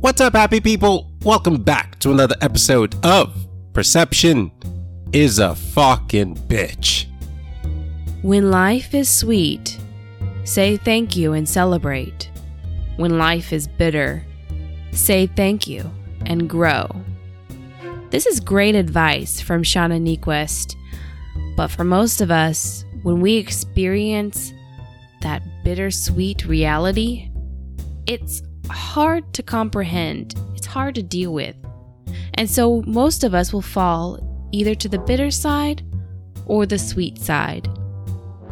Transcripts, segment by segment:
What's up, happy people? Welcome back to another episode of Perception is a fucking bitch. When life is sweet, say thank you and celebrate. When life is bitter, say thank you and grow. This is great advice from Shauna Niequist, but for most of us, when we experience that bittersweet reality, it's hard to comprehend, it's hard to deal with. And so most of us will fall either to the bitter side or the sweet side.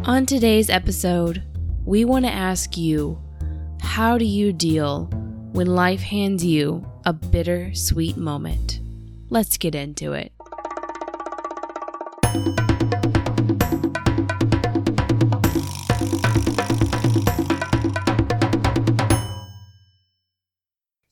On today's episode, we want to ask you how do you deal when life hands you a bitter sweet moment? Let's get into it.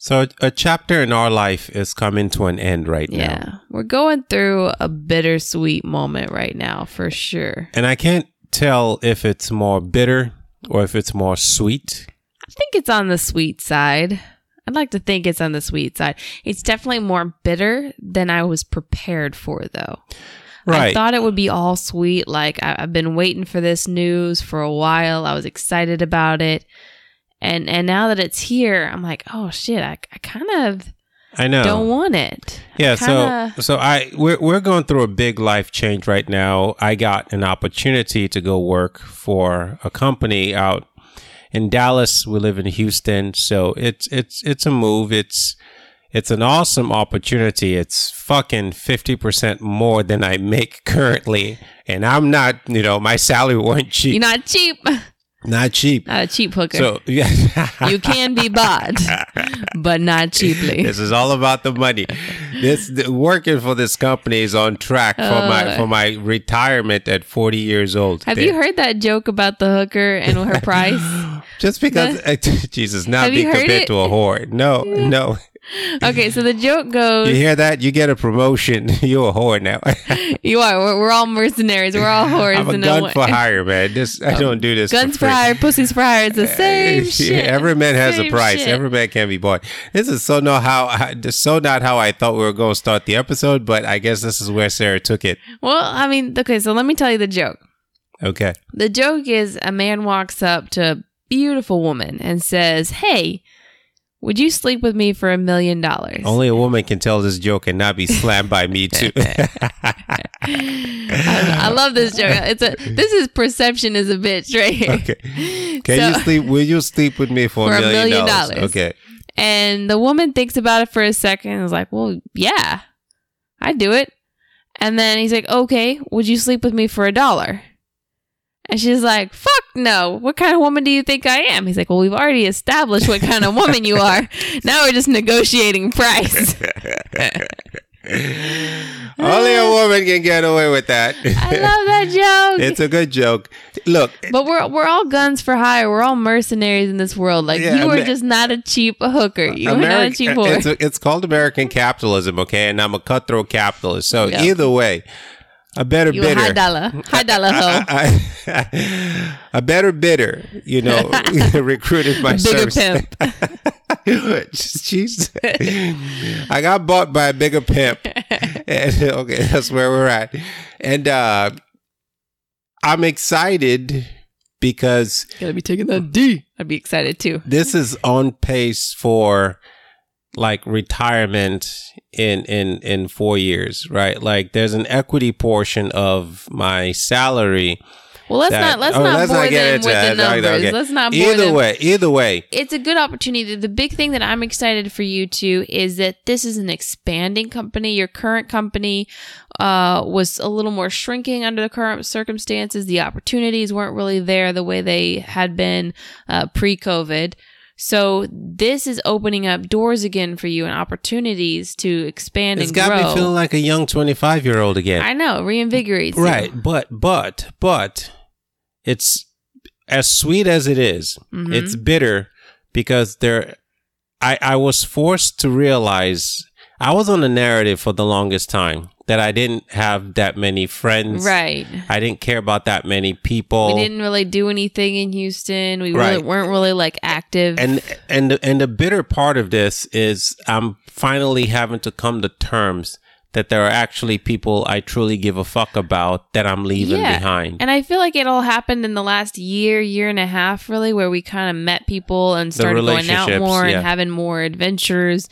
So, a chapter in our life is coming to an end right now. Yeah, we're going through a bittersweet moment right now for sure. And I can't tell if it's more bitter or if it's more sweet. I think it's on the sweet side. I'd like to think it's on the sweet side. It's definitely more bitter than I was prepared for, though. Right. I thought it would be all sweet. Like I, I've been waiting for this news for a while. I was excited about it, and and now that it's here, I'm like, oh shit! I, I kind of I know. don't want it. Yeah, Kinda- so so I we're we're going through a big life change right now. I got an opportunity to go work for a company out in Dallas. We live in Houston, so it's it's it's a move. It's it's an awesome opportunity. It's fucking 50% more than I make currently. And I'm not, you know, my salary wasn't cheap. You're not cheap, not cheap. not a cheap hooker. So, yeah. you can be bought, but not cheaply. This is all about the money. This the, working for this company is on track for my uh. for my retirement at 40 years old. Have They- you heard that joke about the hooker and her price? Just because Jesus not be compared it? to a whore. No, no. okay, so the joke goes. You hear that? You get a promotion. You're a whore now. You are. We're, we're all mercenaries. We're all whores. I'm a gun for hire, man. This I um, don't do this. Guns for free. hire, pussies for hire. It's the same Yeah, shit. Every man has a price. shit. Every man can be bought. This is so not how this is so not how I thought we were going to start the episode, but I guess this is where Sarah took it. Well, I mean, okay, so let me tell you the joke. Okay. The joke is a man walks up to a beautiful woman and says, Hey, would you sleep with me for a million dollars? Only a woman can tell this joke and not be slammed by me too. I, I love this joke. It's a this is perception is a bitch right here. okay. Can So- you sleep? Will you sleep with me for, For a a million, million dollars? dollars. Okay. And the woman thinks about it for a second and is like, Well, yeah, I'd do it. And then he's like, Okay, would you sleep with me for a dollar? And she's like, Fuck no. What kind of woman do you think I am? He's like, Well, we've already established what kind of woman you are. Now we're just negotiating price. Only a woman can get away with that. I love that joke. it's a good joke. Look, but we're we're all guns for hire. We're all mercenaries in this world. Like Yeah, you are just not a cheap hooker. You are not a cheap whore. it's, it's called American capitalism, okay? And I'm a cutthroat capitalist. So Yeah. either way, a better you a bidder. high dollar, high dollar hoe. I- a better bidder, you know, recruited my Bigger service. pimp. Jeez. I got bought by a bigger pimp. And, okay, that's where we're at. And uh, I'm excited because Gotta be taking that D. I'd be excited too. this is on pace for like retirement in in in 4 years, right? Like there's an equity portion of my salary Well, let's that- not let's oh, not let's bore not get them into with that. the No, no, numbers. okay. Let's not bore Either them. way, either way, It's a good opportunity. The big thing that I'm excited for you too is that this is an expanding company. Your current company uh, was a little more shrinking under the current circumstances. The opportunities weren't really there the way they had been uh, pre-COVID. So this is opening up doors again for you and opportunities to expand it's and got me feeling like a young 25 year old again. I know, reinvigorates. you. Right, but but but it's as sweet as it is, Mhm. It's bitter because there I I was forced to realize I was on a narrative for the longest time that I didn't have that many friends. Right. I didn't care about that many people. We didn't really do anything in Houston. We really weren't really like active. and and the, and the bitter part of this is I'm finally having to come to terms that there are actually people I truly give a fuck about that I'm leaving Yeah. behind. And I feel like it all happened in the last year, year and a half, really, where we kind of met people and started going out more yeah. and having more adventures.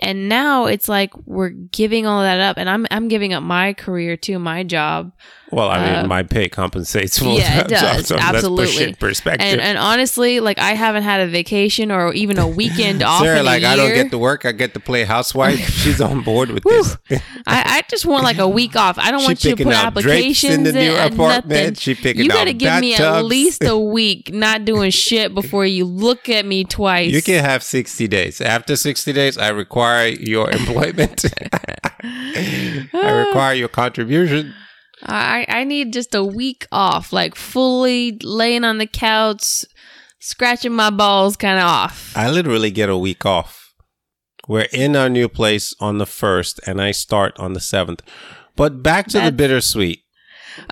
And now it's like we're giving all that up, and I'm I'm giving up my career too, my job. well, I mean, uh, my pay compensates for yeah, it that, so- does so let's push absolutely. it perspective. And and honestly, like I haven't had a vacation or even a weekend off Sarah, in like I don't get to work. I get to play housewife. She's on board with this. I, I just want like a week off. I don't She want you to picking put out drapes applications in the new and apartment. nothing. She picking you gotta out give me at least a week not doing shit before you look at me twice. You can have 60 days. After 60 days, I require your employment. I require your contribution. I I need just a week off, like fully laying on the couch, scratching my balls, kind of off. I literally get a week off. We're in our new place on the 1st, and I start on the 7th. But back to the bittersweet.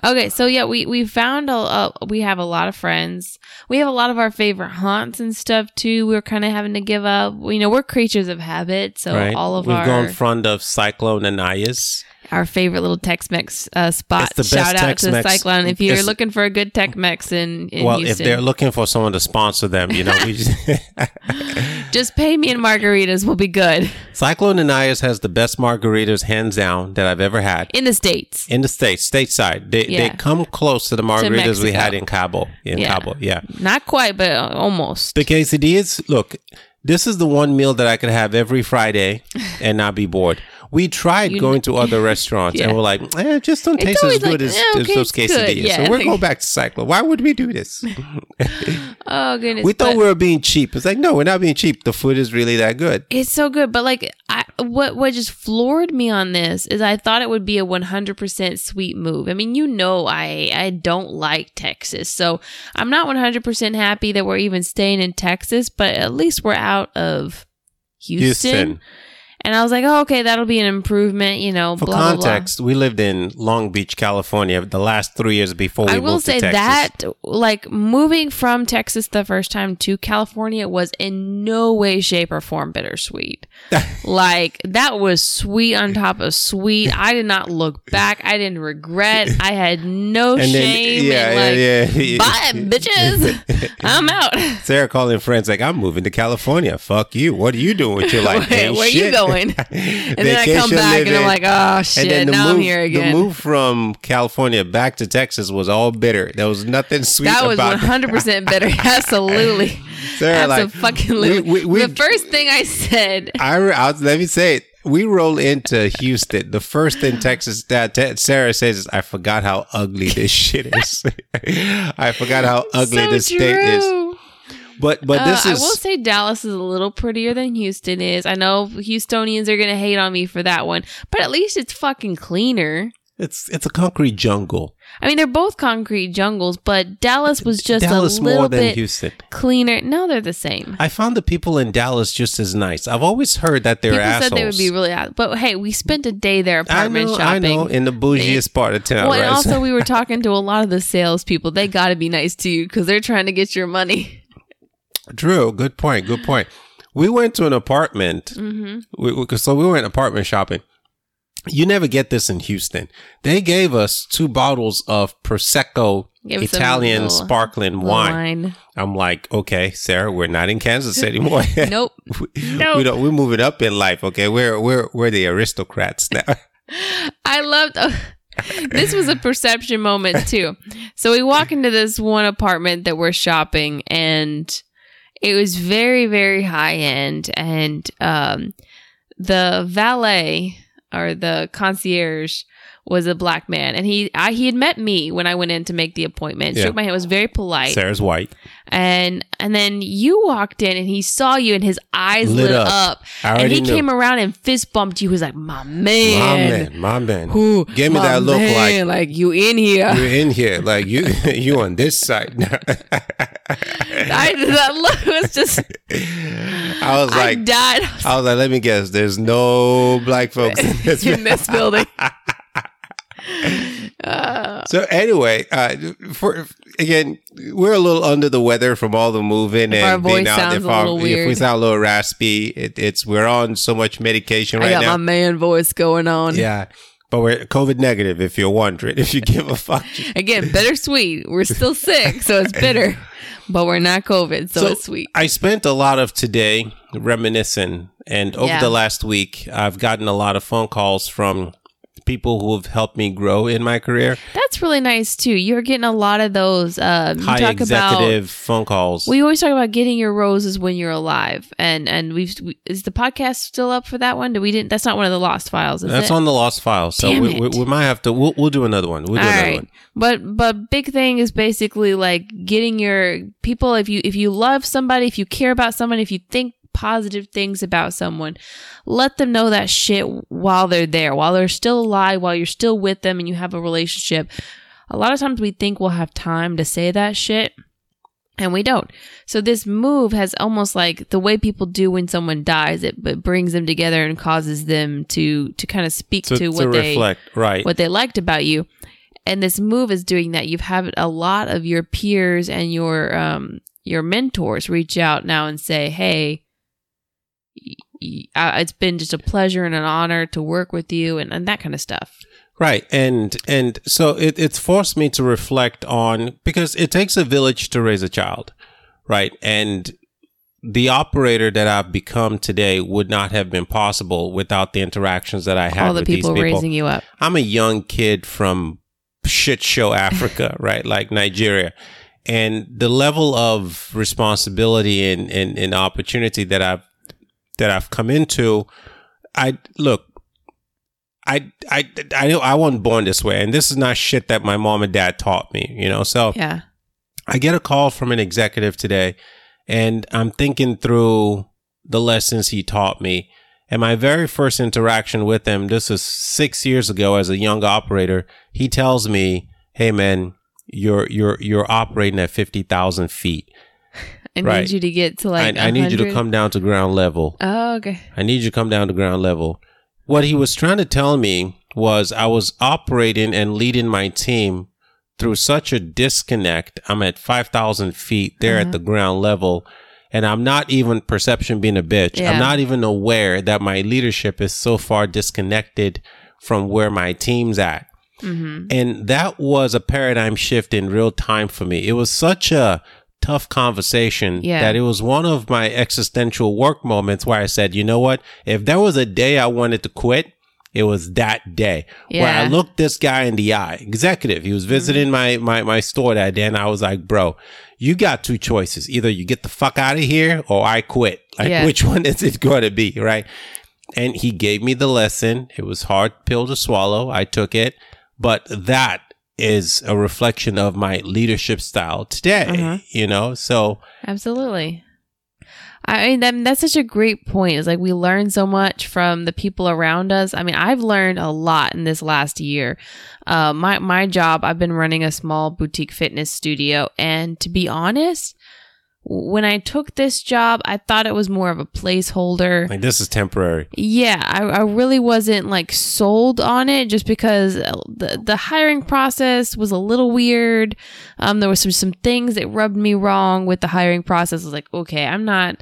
Okay, so yeah, we we found a, a we have a lot of friends. We have a lot of our favorite haunts and stuff too. We're kind of having to give up. You know, we're creatures of habit, so right? all of our. We've our gone front of Cyclone Anaya's. Our favorite little Tex-Mex uh, spot. It's the best Shout out to Tex-Mex. Cyclone if you're It's- looking for a good Tex-Mex in, in well, Houston. if they're looking for someone to sponsor them, you know, we just, Just pay me in margaritas. We'll be good Cyclone Anaya's has the best margaritas, hands down, that I've ever had. in the states. in the states, stateside. They Yeah. they come close to the margaritas we had in Cabo. In Yeah. Cabo, yeah. Not quite, but almost. The quesadillas. Look, this is the one meal that I could have every Friday and not be bored. We tried You going to other restaurants Yeah. and we're like, eh, it just don't taste as good like, as, eh, as those quesadillas. Yeah. So we're going back to Cyclone. Why would we do this? oh goodness, we thought we were being cheap. It's like, no, we're not being cheap. The food is really that good. it's so good. But like, I what what just floored me on this is I thought it would be a 100% sweet move. I mean, you know, I I don't like Texas, so I'm not 100% happy that we're even staying in Texas. But at least we're out of Houston. Houston. And I was like, oh, okay, that'll be an improvement, you know. For blah, blah, blah. context, we lived in Long Beach, California the last three years before we I will say that, like, moving from Texas the first time to California was in no way, shape, or form bittersweet. like, that was sweet on top of sweet. I did not look back. I didn't regret. I had no shame. yeah, and, like, yeah, yeah. bye, bitches. I'm out. Sarah calling friends like, I'm moving to California. Fuck you. What are you doing with your life? Where, where you shit. And then I come back and I'm like, oh, shit, and the now move, I'm here again. The move from California back to Texas was all bitter. There was nothing sweet that was 100% bitter. Absolutely. Sarah, like, Absolutely. we- we- we- the first thing I said, I, I was, let me say it. We roll into Houston. The first thing Texas that Te- Sarah says is, "I forgot how ugly this shit is. I forgot how ugly so this state is." But but Uh, this is I will say Dallas is a little prettier than Houston is. I know Houstonians are gonna hate on me for that one, but at least it's fucking cleaner. it's it's a concrete jungle. I mean, they're both concrete jungles, but Dallas was just Dallas a little more than bit Houston. cleaner. No, they're the same. I found the people in Dallas just as nice. I've always heard that they're People assholes. said they would be really, out- but hey, we spent a day there apartment I know, I know, in the bougiest part of town. well, and also we were talking to a lot of the salespeople. They got to be nice to you because they're trying to get your money. Drew, good point. Good point. We went to an apartment. hmm We, we, so we went apartment shopping. You never get this in Houston. They gave us two bottles of prosecco Italian little- sparkling wine. I'm like, okay, Sarah, we're not in Kansas anymore. Nope. we, Nope. we don't, we're moving up in life. Okay, we're we're we're the aristocrats now. I loved. this was a perception moment too. So we walk into this one apartment that we're shopping, and it was very, very high end. And um, the valet or the concierge was a black man, and he I, he had met me when I went in to make the appointment. Yeah. Shook my hand, was very polite, Sarah's white. and and then you walked in, and he saw you, and his eyes Lit lit, up. up, and he knew. came around and fist bumped you. He was like, "My My man." man, my man. Who Give me that look man, like you in here. You're in here, like you you on this side. I that look was just I was I like, died I was like, let me guess. There's no black folks in this. in this building. So anyway, uh, for again, we're a little under the weather from all the moving If and our voice being out sounds there. If, our- little if we sound a little raspy, it, it's we're on so much medication right now. I got now. my man voice going on. yeah, but we're COVID negative. If you're wondering, if you give a fuck. Again, bittersweet. We're still sick, so it's bitter. But we're not COVID, so, So- it's sweet. I spent a lot of today reminiscing, and over Yeah. the last week, I've gotten a lot of phone calls from people who have helped me grow in my career. That's really nice too. You're getting a lot of those. Um, you High talk about. executive phone calls. We always talk about getting your roses when you're alive, and and we've we, is the podcast still up for that one? Do we didn't? That's not one of the lost files, is That's it? on the lost files. so we, we, we might have to. We'll, we'll do another one. We'll do All another right. one. But but big thing is basically like getting your people if you if you love somebody, if you care about someone, if you think positive things about someone, let them know that shit while they're there, while they're still alive, while you're still with them and you have a relationship. A lot of times we think we'll have time to say that shit. And we don't. So this move has almost like the way people do when someone dies. It, it brings them together and causes them to to kind of speak To, to to, what they reflect, right? what they liked about you. And this move is doing that. You've had a lot of your peers and your um your mentors reach out now and say, "Hey, it's been just a pleasure and an honor to work with you," and, and that kind of stuff. Right. And and so it, it's forced me to reflect on because it takes a village to raise a child. Right. And the operator that I've become today would not have been possible without the interactions that I had All the with people, these people. raising you up. I'm a young kid from shit show Africa, right? Like Nigeria. And the level of responsibility and, and, and opportunity that I've that I've come into, I look, I I I know I wasn't born this way, and this is not shit that my mom and dad taught me, you know. So Yeah. I get a call from an executive today, and I'm thinking through the lessons he taught me. And my very first interaction with him, this is six years ago as a young operator, he tells me, Hey man, you're you're you're operating at fifty thousand feet. I Right. need you to get to like. I, I need you to come down to ground level. Oh, okay. I need you to come down to ground level. What he was trying to tell me was I was operating and leading my team through such a disconnect. I'm at 5,000 feet there Uh-huh. at the ground level. And I'm not even perception being a bitch. Yeah. I'm not even aware that my leadership is so far disconnected from where my team's at. Mm-hmm. And that was a paradigm shift in real time for me. It was such a tough conversation Yeah. that it was one of my existential work moments where I said, you know what? If there was a day I wanted to quit, it was that day yeah. where I looked this guy in the eye, executive. He was mm-hmm. visiting my, my, my store that day and I was like, bro, you got two choices. Either you get the fuck out of here or I quit. Like, Yeah. which one is it going to be? Right. And he gave me the lesson. It was hard pill to swallow. I took it, but that is a reflection of my leadership style today, Uh-huh. you know? So Absolutely. I mean, that, that's such a great point. It's like we learn so much from the people around us. I mean, I've learned a lot in this last year. Uh, my my job, I've been running a small boutique fitness studio, and to be honest, when I took this job, I thought it was more of a placeholder. like this is temporary. Yeah, I, I really wasn't like sold on it just because uh, the the hiring process was a little weird. Um, there was some some things that rubbed me wrong with the hiring process. I was like, okay, I'm not,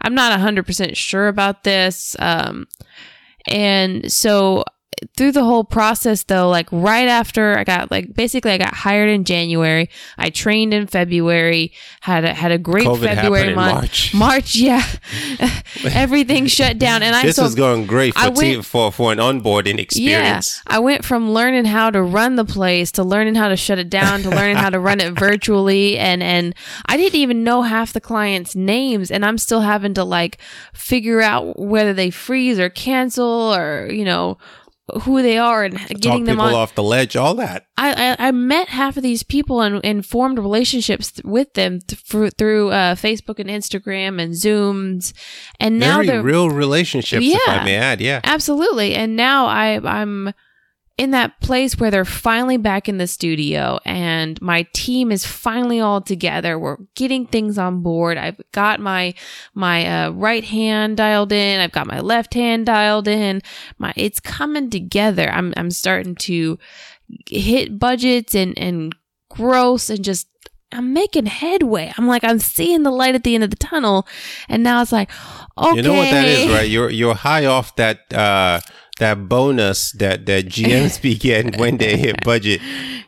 I'm not hundred percent sure about this. Um, and so through the whole process though like right after i got like basically i got hired in january i trained in february had a, had a great COVID february month March. march yeah everything shut down and i This so is going great for, went- for for an onboarding experience. yeah, I went from learning how to run the place to learning how to shut it down to learning how to run it virtually and and I didn't even know half the clients' names and I'm still having to like figure out whether they freeze or cancel or you know who they are and Talk getting them people on off the ledge, all that. I, I, I met half of these people and, and formed relationships th- with them th- through, through uh, Facebook and Instagram and Zooms, and now Very they're real relationships, if Yeah. I may add. Yeah. Absolutely. And now I I'm in that place where they're finally back in the studio and my team is finally all together. We're getting things on board. I've got my my uh, right hand dialed in. I've got my left hand dialed in. My it's coming together. I'm I'm starting to hit budgets and and gross and just I'm making headway. I'm like I'm seeing the light at the end of the tunnel, and now it's like, okay, You know what that is, right? You're you're high off that uh that bonus that that GMs begin when they hit budget.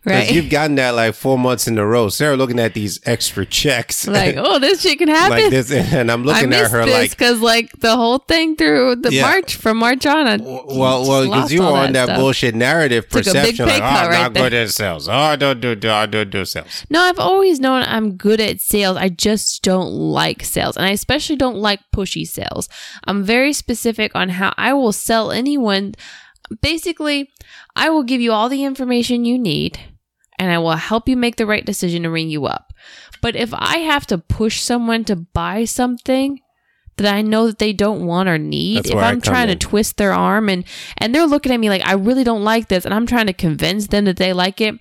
Because Right. you've gotten that like four months in a row. Sarah looking at these extra checks. like oh, this shit can happen. like this and I'm looking at her this like because like the whole thing through the Yeah. March from March on. I well, well, because you were on that bullshit narrative Took perception, like, oh, I'm right not good at sales. Oh, I don't do, do, I don't do sales. No, I've always known I'm good at sales. I just don't like sales. And I especially don't like pushy sales. I'm very specific on how I will sell anyone. And basically, I will give you all the information you need and I will help you make the right decision to ring you up. But if I have to push someone to buy something, that I know that they don't want or need. That's if I'm trying in. to twist their arm and and they're looking at me like I really don't like this and I'm trying to convince them that they like it.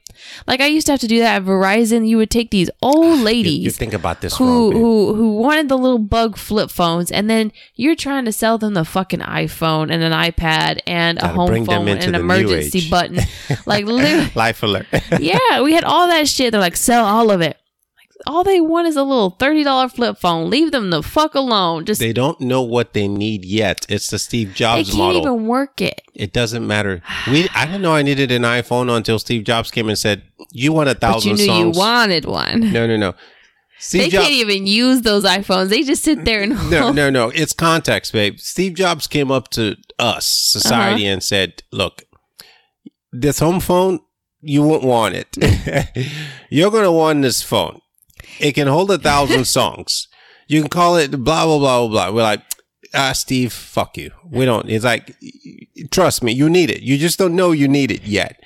Like I used to have to do that at Verizon. You would take these old ladies you think about this who wrong, who who wanted the little bug flip phones and then you're trying to sell them the fucking iPhone and an iPad and a home phone and an emergency button. Like Life alert. yeah, we had all that shit. They're like, sell all of it. All they want is a little thirty dollar flip phone. Leave them the fuck alone. Just they don't know what they need yet. It's the Steve Jobs they can't model. even work it. It doesn't matter. We I didn't know I needed an iPhone until Steve Jobs came and said, "You want a But thousand you knew songs?" you wanted one. no, no, no. Steve they Jobs. can't even use those iPhones. They just sit there and no, no, no. It's context, babe. Steve Jobs came up to us, society, Uh-huh. and said, "Look, this home phone, you won't want it. You're gonna want this phone. It can hold a thousand songs. You can call it blah blah blah blah blah." We're like, "Ah, Steve, fuck you. We don't." It's like, trust me, you need it. You just don't know you need it yet.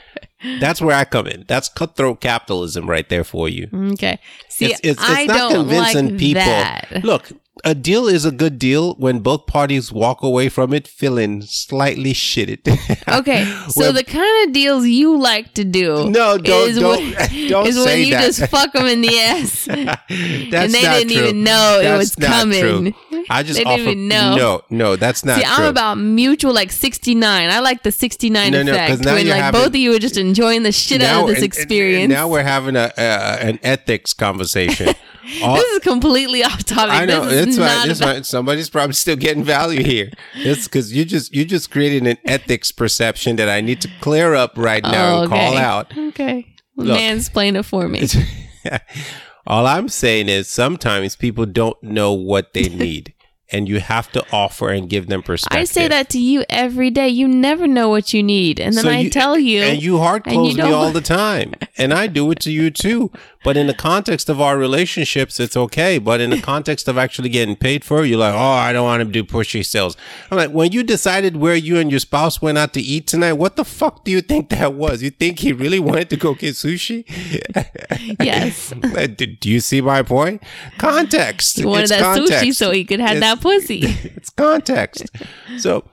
That's where I come in. That's cutthroat capitalism right there for you Okay. See, it's, it's, it's I not don't convincing like people. that. Look, a deal is a good deal when both parties walk away from it feeling slightly shitted. Okay, so Where- the kind of deals you like to do, No, don't- is don't- when, don't is when you that. just fuck them in the ass, and they didn't true. even know it was not coming. true. I just They offer, didn't even know. No, no, that's not See, true. I'm about mutual like 69. I like the 69 No, no, effect now when like having- both of you are just enjoying the shit out of this and- and- experience. And now we're having a uh, an ethics conversation. All- this is completely off topic. I know it's fine. It's fine. Somebody's probably still getting value here. It's because you just you just created an ethics perception that I need to clear up right now Oh, and call out. Okay, Look. mansplain it for me. All I'm saying is sometimes people don't know what they need, and you have to offer and give them perspective. I say that to you every day. You never know what you need, and then So I tell you, and you hard close me all the time, and I do it to you too. But in the context of our relationships, it's okay. But in the context of actually getting paid for, it, you're like, oh, I don't want to do pushy sales. I'm like, when you decided where you and your spouse went out to eat tonight, what the fuck do you think that was? You think he really wanted to go get sushi? yes, do, you see my point? Context. he wanted It's that sushi so he could have It's- that pussy. it's context. So,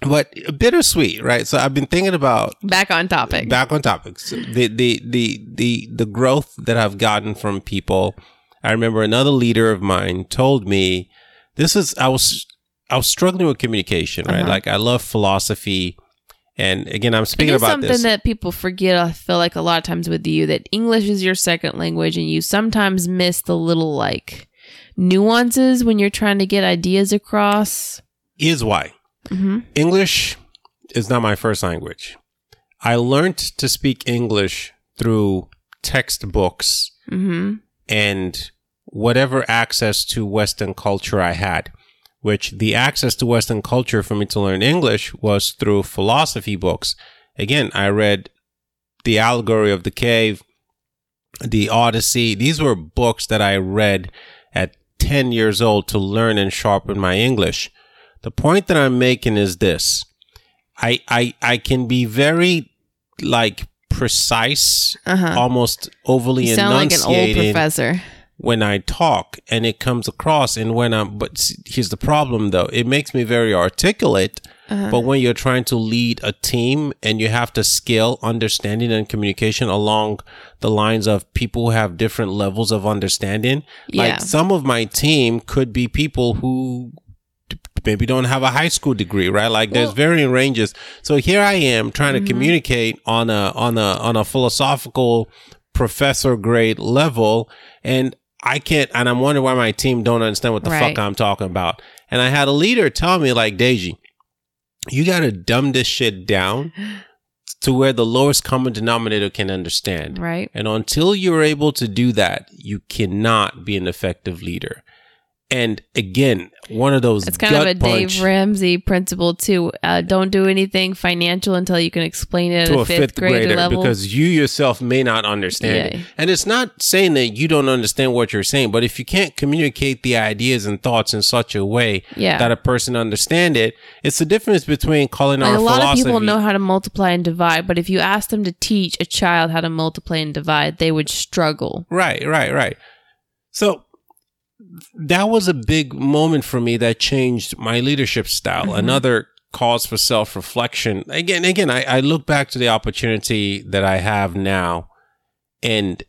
but bittersweet, right? So I've been thinking about Back on topic. back on topics. The the the the the growth that I've gotten from people. I remember another leader of mine told me this is I was I was struggling with communication, right? Uh-huh. Like I love philosophy. And again, I'm speaking about something this. that people forget. I feel like a lot of times with you that English is your second language, and you sometimes miss the little like nuances when you're trying to get ideas across. Is why. Hmm English is not my first language. I learned to speak English through textbooks hmm and whatever access to Western culture I had, which the access to Western culture for me to learn English was through philosophy books. Again, I read The Allegory of the Cave, The Odyssey. These were books that I read at 10 years old to learn and sharpen my English. The point that I'm making is this. I I I can be very like precise, Uh-huh. almost overly You sound like an old professor. when I talk and it comes across and when I'm but here's the problem though it makes me very articulate Uh-huh. but when you're trying to lead a team and you have to scale understanding and communication along the lines of people who have different levels of understanding Yeah. like some of my team could be people who maybe don't have a high school degree, right? Like there's Well- varying ranges. So here I am trying Mm-hmm. to communicate on a on a on a philosophical professor grade level, and I can't. And I'm wondering why my team don't understand what the Right. fuck I'm talking about. And I had a leader tell me like, Deji, you got to dumb this shit down to where the lowest common denominator can understand. Right. And until you're able to do that, you cannot be an effective leader. And again, one of those It's kind of a punch Dave Ramsey principle too. Uh, don't do anything financial until you can explain it to a fifth, grader, level. because you yourself may not understand Yeah. it. And it's not saying that you don't understand what you're saying, but if you can't communicate the ideas and thoughts in such a way Yeah. that a person understand it, it's the difference between calling Like our a lot of people know how to multiply and divide, but if you ask them to teach a child how to multiply and divide, they would struggle. Right, right, right. So that was a big moment for me that changed my leadership style. Mm-hmm. Another cause for self reflection. Again, again, I, I look back to the opportunity that I have now, and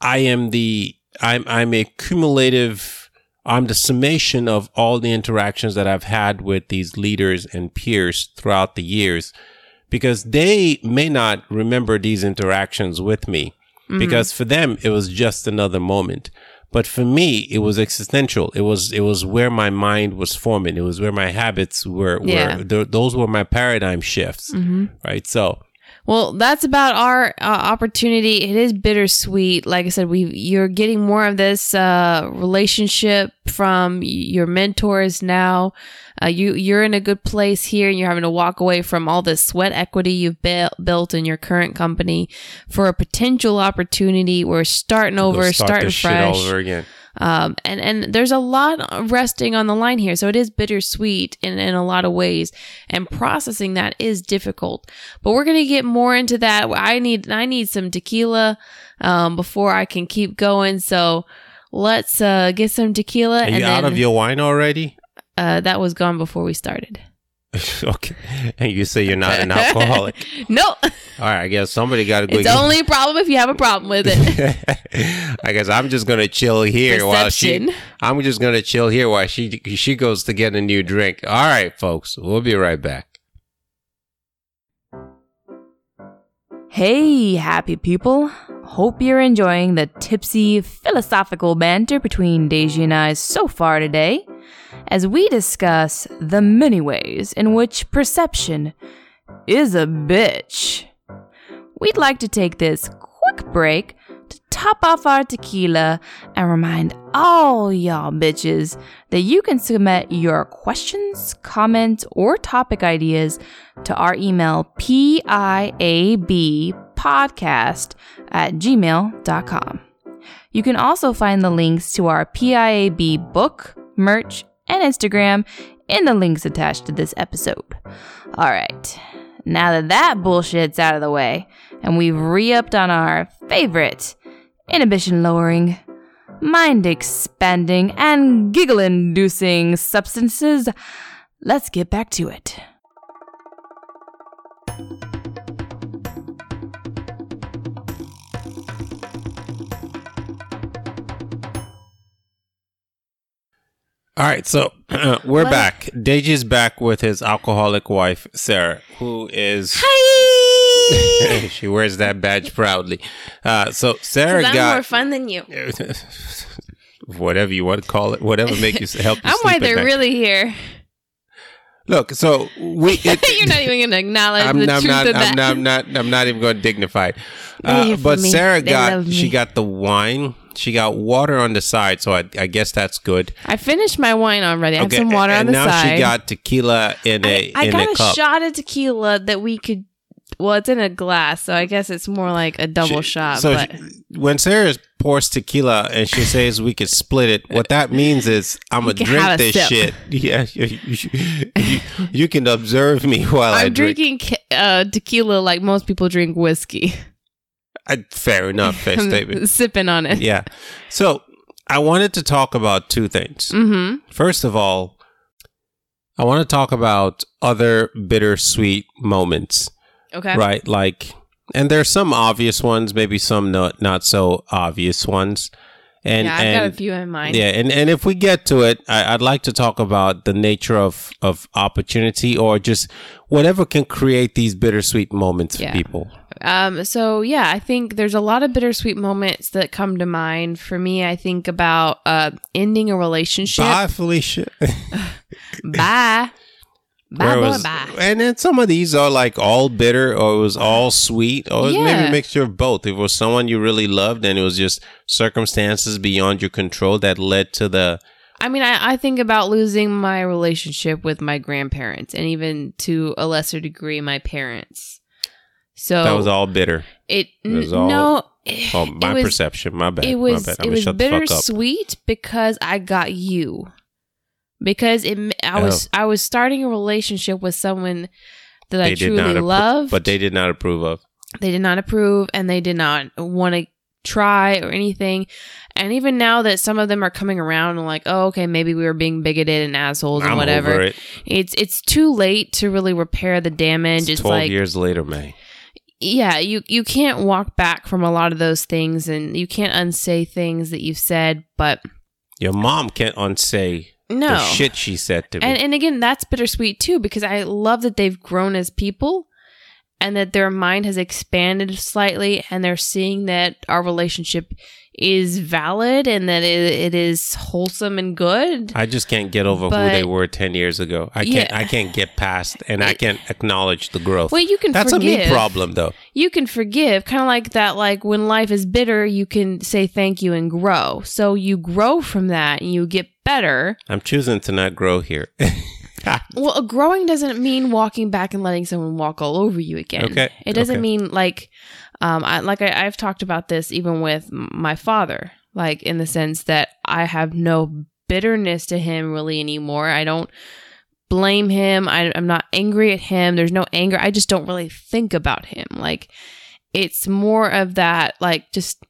I am the I'm I'm a cumulative. I'm the summation of all the interactions that I've had with these leaders and peers throughout the years, because they may not remember these interactions with me Mm-hmm. because for them it was just another moment but for me it was existential it was it was where my mind was forming it was where my habits were, were Yeah. th- those were my paradigm shifts Mm-hmm. right so Well, that's about our uh, opportunity. It is bittersweet. Like I said, we you're getting more of this uh, relationship from your mentors now. Uh, you you're in a good place here, and you're having to walk away from all the sweat equity you've built built in your current company for a potential opportunity. We're starting over, start starting this fresh. all over again Um, and, and there's a lot resting on the line here. So it is bittersweet in, in a lot of ways and processing that is difficult, but we're going to get more into that. I need, I need some tequila, um, before I can keep going. So let's, uh, get some tequila. are and you out of your wine already uh, that was gone before we started. okay and you say you're not an alcoholic no, all right i guess somebody got to go it's only a problem if you have a problem with it. I guess I'm just gonna chill here while she. I'm just gonna chill here while she she goes to get a new drink. All right, folks, we'll be right back. Hey, happy people. Hope you're enjoying the tipsy, philosophical banter between Deji and I so far today, as we discuss the many ways in which perception is a bitch. We'd like to take this quick break to top off our tequila and remind all y'all bitches that you can submit your questions, comments, or topic ideas to our email piabpodcast at gmail.com. You can also find the links to our PIAB book, merch, and Instagram in the links attached to this episode. All right, now that that bullshit's out of the way, and we've re upped on our favorite inhibition lowering, mind expanding, and giggle inducing substances, let's get back to it. All right, so we're What? back. Deji's back with his alcoholic wife Sarah, who is Hi! she wears that badge proudly. Uh, so Sarah I'm got more fun than you. whatever you want to call it, whatever make you help. You I'm why they're really here. Look, so we. It, You're not even going to acknowledge I'm, the I'm truth not. of that. I'm not. I'm not. I'm not even going to dignify. it. Uh, but. Sarah They got. She got the wine. She got water on the side, so I, I guess that's good. I finished my wine already. I have Okay, some water and on the now side. she got tequila in a I, I in got a a, shot of tequila that we could. Well, it's in a glass, so I guess it's more like a double She- shot. So but she- when Sarah pours tequila and she says we could split it, what that means is I'm gonna drink have this sip. shit. Yeah, you, you, you, can observe me while I I'm drink. drinking uh, tequila like most people drink whiskey. I, fair enough, fair statement. sipping on it. Yeah. So I wanted to talk about two things. Mm-hmm. First of all, I want to talk about other bittersweet moments, Okay. right? Like, and there's some obvious ones, maybe some not not so obvious ones. And yeah, I've and, got a few in mind. Yeah, and, and if we get to it, I, I'd like to talk about the nature of, of opportunity or just whatever can create these bittersweet moments Yeah. for people. Um, so yeah, I think there's a lot of bittersweet moments that come to mind. For me, I think about uh ending a relationship. Bye, Felicia. Bye. Bye, boy, was- bye. And then some of these are like all bitter or it was all sweet or it was maybe a mixture of both. If it was someone you really loved and it was just circumstances beyond your control that led to the I mean, I, I think about losing my relationship with my grandparents and even to a lesser degree, my parents. So that was all bitter. it, it was all- no, Oh, my was- perception. My bad. it was bad. It was shut the fuck up. bittersweet because I got you. Because it, I was oh. I was starting a relationship with someone that I Oh. They not truly appro- loved, But they did not approve of. they did not approve and they did not want to try or anything. And even now that some of them are coming around and like, oh, okay, maybe we were being bigoted and assholes and I'm whatever. it. It's it's too late to really repair the damage. It's It's, 12 like years later, man. Yeah, you you can't walk back from a lot of those things and you can't unsay things that you've said, but Your mom can't unsay no. the shit she said to me. And and again, that's bittersweet too because I love that they've grown as people and that their mind has expanded slightly and they're seeing that our relationship is valid and that it, it is wholesome and good. I just can't get over who they were 10 years ago. I can't Yeah. I can't get past and I can't acknowledge the growth. Well, you can That's forgive. a me problem though. You can forgive, kind of like that. Like when life is bitter, you can say thank you and grow. So you grow from that and you get better. I'm choosing to not grow here. Well, growing doesn't mean walking back and letting someone walk all over you again. Okay, It doesn't okay. mean like, um, I, like I, I've talked about this even with my father, like in the sense that I have no bitterness to him really anymore. I don't blame him. I, I'm not angry at him. There's no anger. I just don't really think about him. Like, it's more of that, like, just,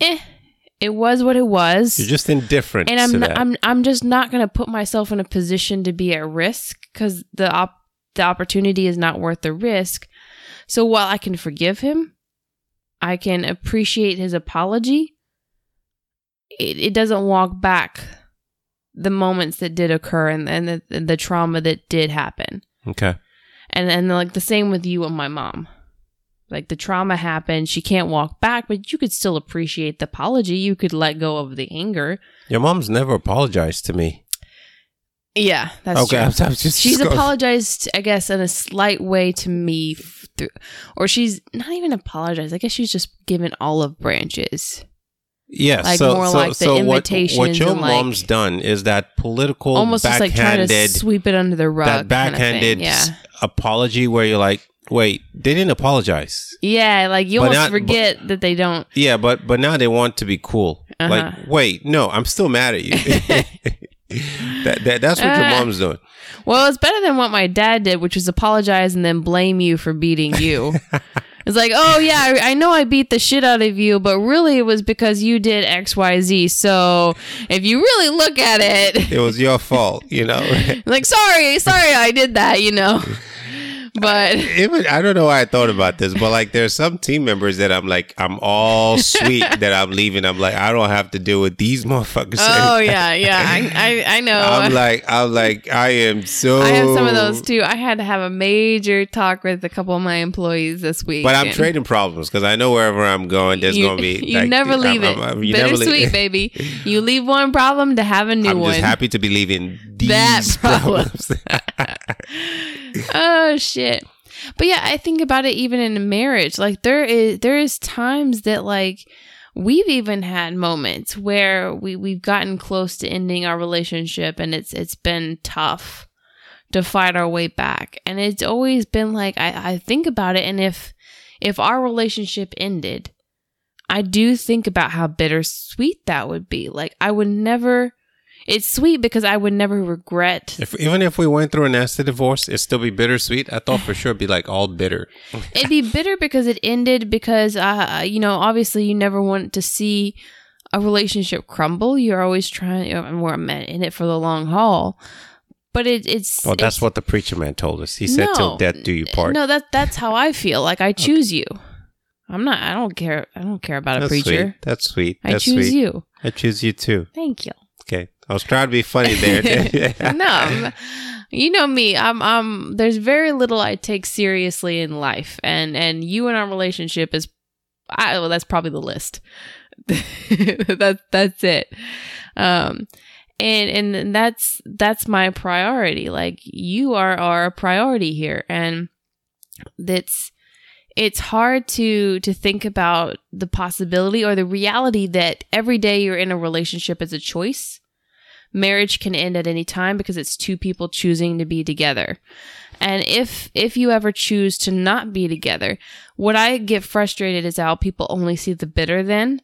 eh, it was what it was You're just indifferent and I'm not. I'm I'm just not going to put myself in a position to be at risk because the op- the opportunity is not worth the risk. So while I can forgive him, I can appreciate his apology. It, it doesn't walk back the moments that did occur and and the, and the trauma that did happen. okay. And and like the same with you and my mom. Like the trauma happened, she can't walk back, but you could still appreciate the apology. You could let go of the anger. Your mom's never apologized to me. Yeah, that's okay, true. I'm, I'm just she's apologized, I guess, in a slight way to me, through, or she's not even apologized. I guess she's just given olive branches. Yeah, like so, more so, like the so what, what your and, like- mom's done is that political Almost just like trying to backhanded sweep it under the rug. that kind of backhanded. Yeah. apology where you're like, wait, they didn't apologize. Yeah, like you But almost not- forget that they don't. Yeah, but but now they want to be cool. Uh-huh. Like, wait, no, I'm still mad at you. that, that that's what your Uh. mom's doing. Well, it's better than what my dad did, which was apologize and then blame you for beating you. it's like, oh yeah, I, I know I beat the shit out of you, but really it was because you did X, Y, Z. So if you really look at it, It was your fault, you know. like sorry, sorry, I did that, you know. But Even I don't know why I thought about this, but like there's some team members that I'm like, I'm all sweet that I'm leaving. I'm like, I don't have to deal with these motherfuckers. oh yeah, yeah, I I, I know. I'm like, I'm like, I am so. I have some of those too. I had to have a major talk with a couple of my employees this week. But I'm trading problems because I know wherever I'm going, there's you, going to be. you like, never I'm- leave I'm- it. I'm- you never leave- baby. You leave one problem to have a new one. I'm just happy to be leaving these That problem. problems. oh shit. But yeah, I think about it even in a marriage. Like there is there is times that like we've even had moments where we we've gotten close to ending our relationship and it's it's been tough to fight our way back. And it's always been like I, I think about it and if if our relationship ended, I do think about how bittersweet that would be. Like I would never it's sweet because I would never regret if, even if we went through a nasty divorce, it'd still be bittersweet. I thought for sure it'd be like all bitter. It'd be bitter because it ended because uh you know obviously you never want to see a relationship crumble. You're always trying. And we're meant in it for the long haul. But it, it's Well, that's it's- what the preacher man told us. He said, "Till No. death do you part." No, that that's how I feel. Like I choose you. I'm not. I don't care. I don't care about a preacher. sweet. That's sweet. I That's choose sweet. you. I choose you too. Thank you. Okay. I was trying to be funny there. no, you know me. I'm. I'm. There's very little I take seriously in life, and and you and our relationship is. I, well, that's probably the list. that's that's it. Um, and and that's that's my priority. Like you are our priority here, and that's it's hard to to think about the possibility or the reality that every day you're in a relationship is a choice marriage can end at any time because it's two people choosing to be together and if if you ever choose to not be together what i get frustrated is how people only see the bitter then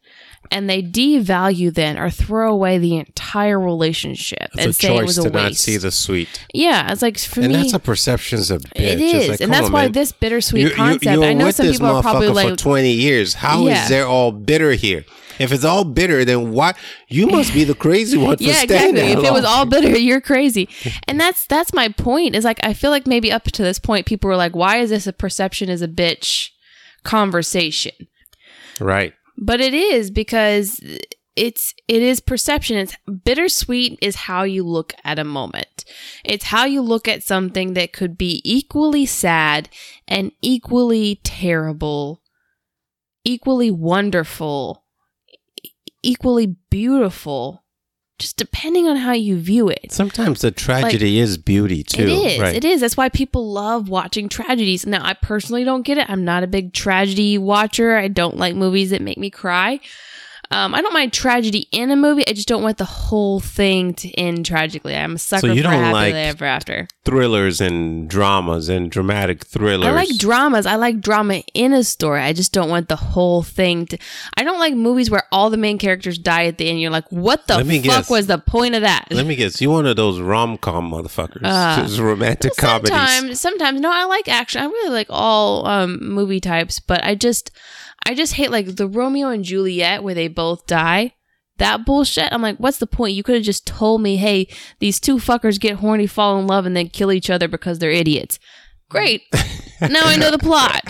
and they devalue then or throw away the entire relationship It's and a say it was a to not see the sweet. yeah it's like for and me that's a perceptions of bitch. It's like, and that's on, why man. this bittersweet You- concept you i know some people are probably like for 20 years. How is Yeah. there all bitter here? If it's all bitter, then why? You must be the crazy one for yeah, staying exactly. If it was all bitter, you're crazy. And that's that's my point. Is like I feel like maybe up to this point, people were like, "Why is this a perception is a bitch conversation?" right. But it is because it's it is perception. It's bittersweet is how you look at a moment. It's how you look at something that could be equally sad and equally terrible, equally wonderful, equally beautiful. Just depending on how you view it. Sometimes the tragedy is beauty too. It is. Right. It is. That's why people love watching tragedies. Now, I personally don't get it. I'm not a big tragedy watcher. I don't like movies that make me cry. Um, I don't mind tragedy in a movie. I just don't want the whole thing to end tragically. I'm a sucker you for don't happily like ever after. Thrillers and dramas and dramatic thrillers. I like dramas. I like drama in a story. I just don't want the whole thing to. I don't like movies where all the main characters die at the end. You're like, what the fuck guess. was the point of that? Let me guess. You one of those rom com motherfuckers? Uh, Just romantic comedies. sometimes sometimes no i like action i really like all um movie types but i just i just hate like the romeo and juliet where they both die. That bullshit. I'm like what's the point? You could have just told me hey these two fuckers get horny fall in love and then kill each other because they're idiots. Great. Now i know the plot.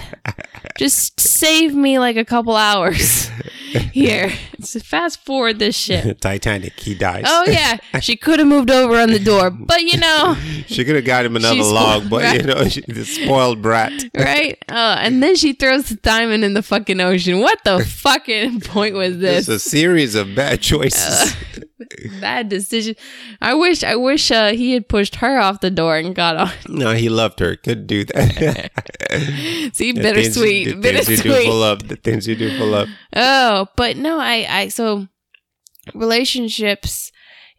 Just save me like a couple hours here so fast forward this shit Titanic. He dies. oh yeah she could have moved over on the door but you know She could have got him another log, but right. you know, she, the spoiled brat. right? Oh, and then she throws the diamond in the fucking ocean. What the fucking point was this? It's a series of bad choices. Bad decision. I wish, I wish uh, he had pushed her off the door and got on. no, he loved her. Could do that. See, The bittersweet, the things you do for bittersweet. love. The things you do for love. Oh, but no, I, I, so relationships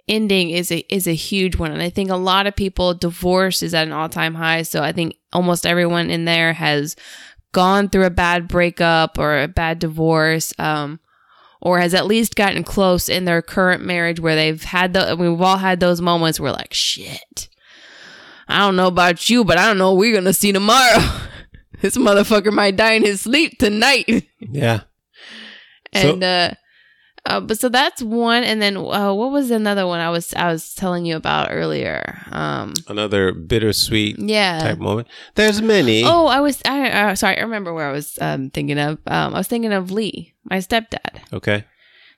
ending is a is a huge one, and I think a lot of people divorce is at an all time high. So I think almost everyone in there has gone through a bad breakup or a bad divorce, um, or has at least gotten close in their current marriage where they've had the. We've all had those moments where like shit. I don't know about you, but I don't know what we're gonna see tomorrow. this motherfucker might die in his sleep tonight. Yeah. So- and uh, uh but so that's one and then uh, what was another one i was i was telling you about earlier um Another bittersweet yeah type moment. There's many. oh i was i uh, sorry i remember where i was um thinking of um i was thinking of lee my stepdad Okay.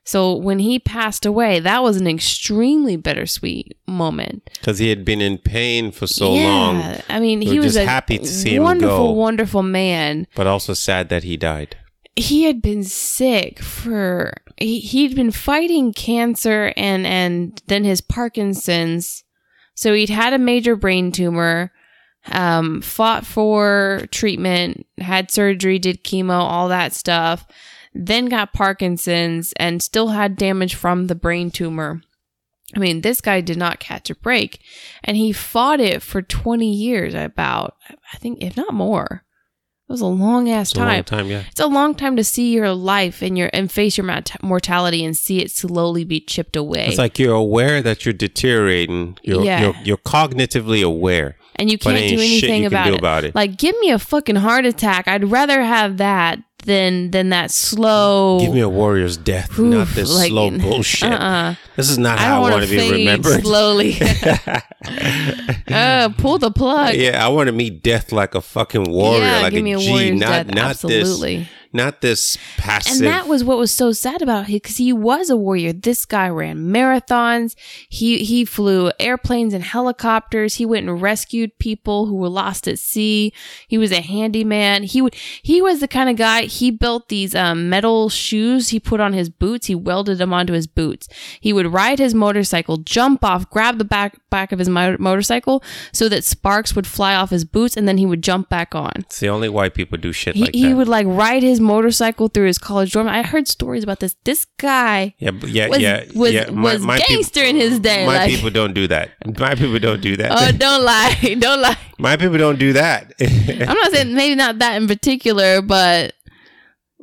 so when he passed away that was an extremely bittersweet moment Because he had been in pain for so long, i mean We he was a happy to see him wonderful go. wonderful man but also sad that he died. He had been sick for he, he'd been fighting cancer and and then his parkinson's so he'd had a major brain tumor um fought for treatment had surgery did chemo all that stuff then got parkinson's and still had damage from the brain tumor I mean, this guy did not catch a break, and he fought it for 20 years, about, I think, if not more. It was a long ass It's a long time time, yeah. it's a long time to see your life and your and face your mort- mortality and see it slowly be chipped away. It's like you're aware that you're deteriorating. You're Yeah. you're, you're cognitively aware. and you can't do anything about, do it. about it. Like, give me a fucking heart attack. I'd rather have that than than that slow. Give me a warrior's death, Oof, not this like, slow bullshit. Uh-uh. This is not I how I want to be remembered. slowly. uh, pull the plug. yeah, I want to meet death like a fucking warrior, Yeah, like give me a a G, warrior's not death. not Absolutely. this, not this passive. And that was what was so sad about him because he was a warrior. This guy ran marathons. He he flew airplanes and helicopters. He went and rescued people who were lost at sea. He was a handyman. He would he was the kind of guy. He built these um, metal shoes. He put on his boots. He welded them onto his boots. He would ride his motorcycle, jump off, grab the back back of his mo- motorcycle so that sparks would fly off his boots, and then he would jump back on. it's the only white people do shit He, like he would like ride his motorcycle through his college dorm. I heard stories about this. This guy yeah, yeah, was yeah, was, yeah. was gangster in his day. My like, people don't do that. My people don't do that. oh, don't lie, don't lie. My people don't do that. I'm not saying maybe not that in particular, but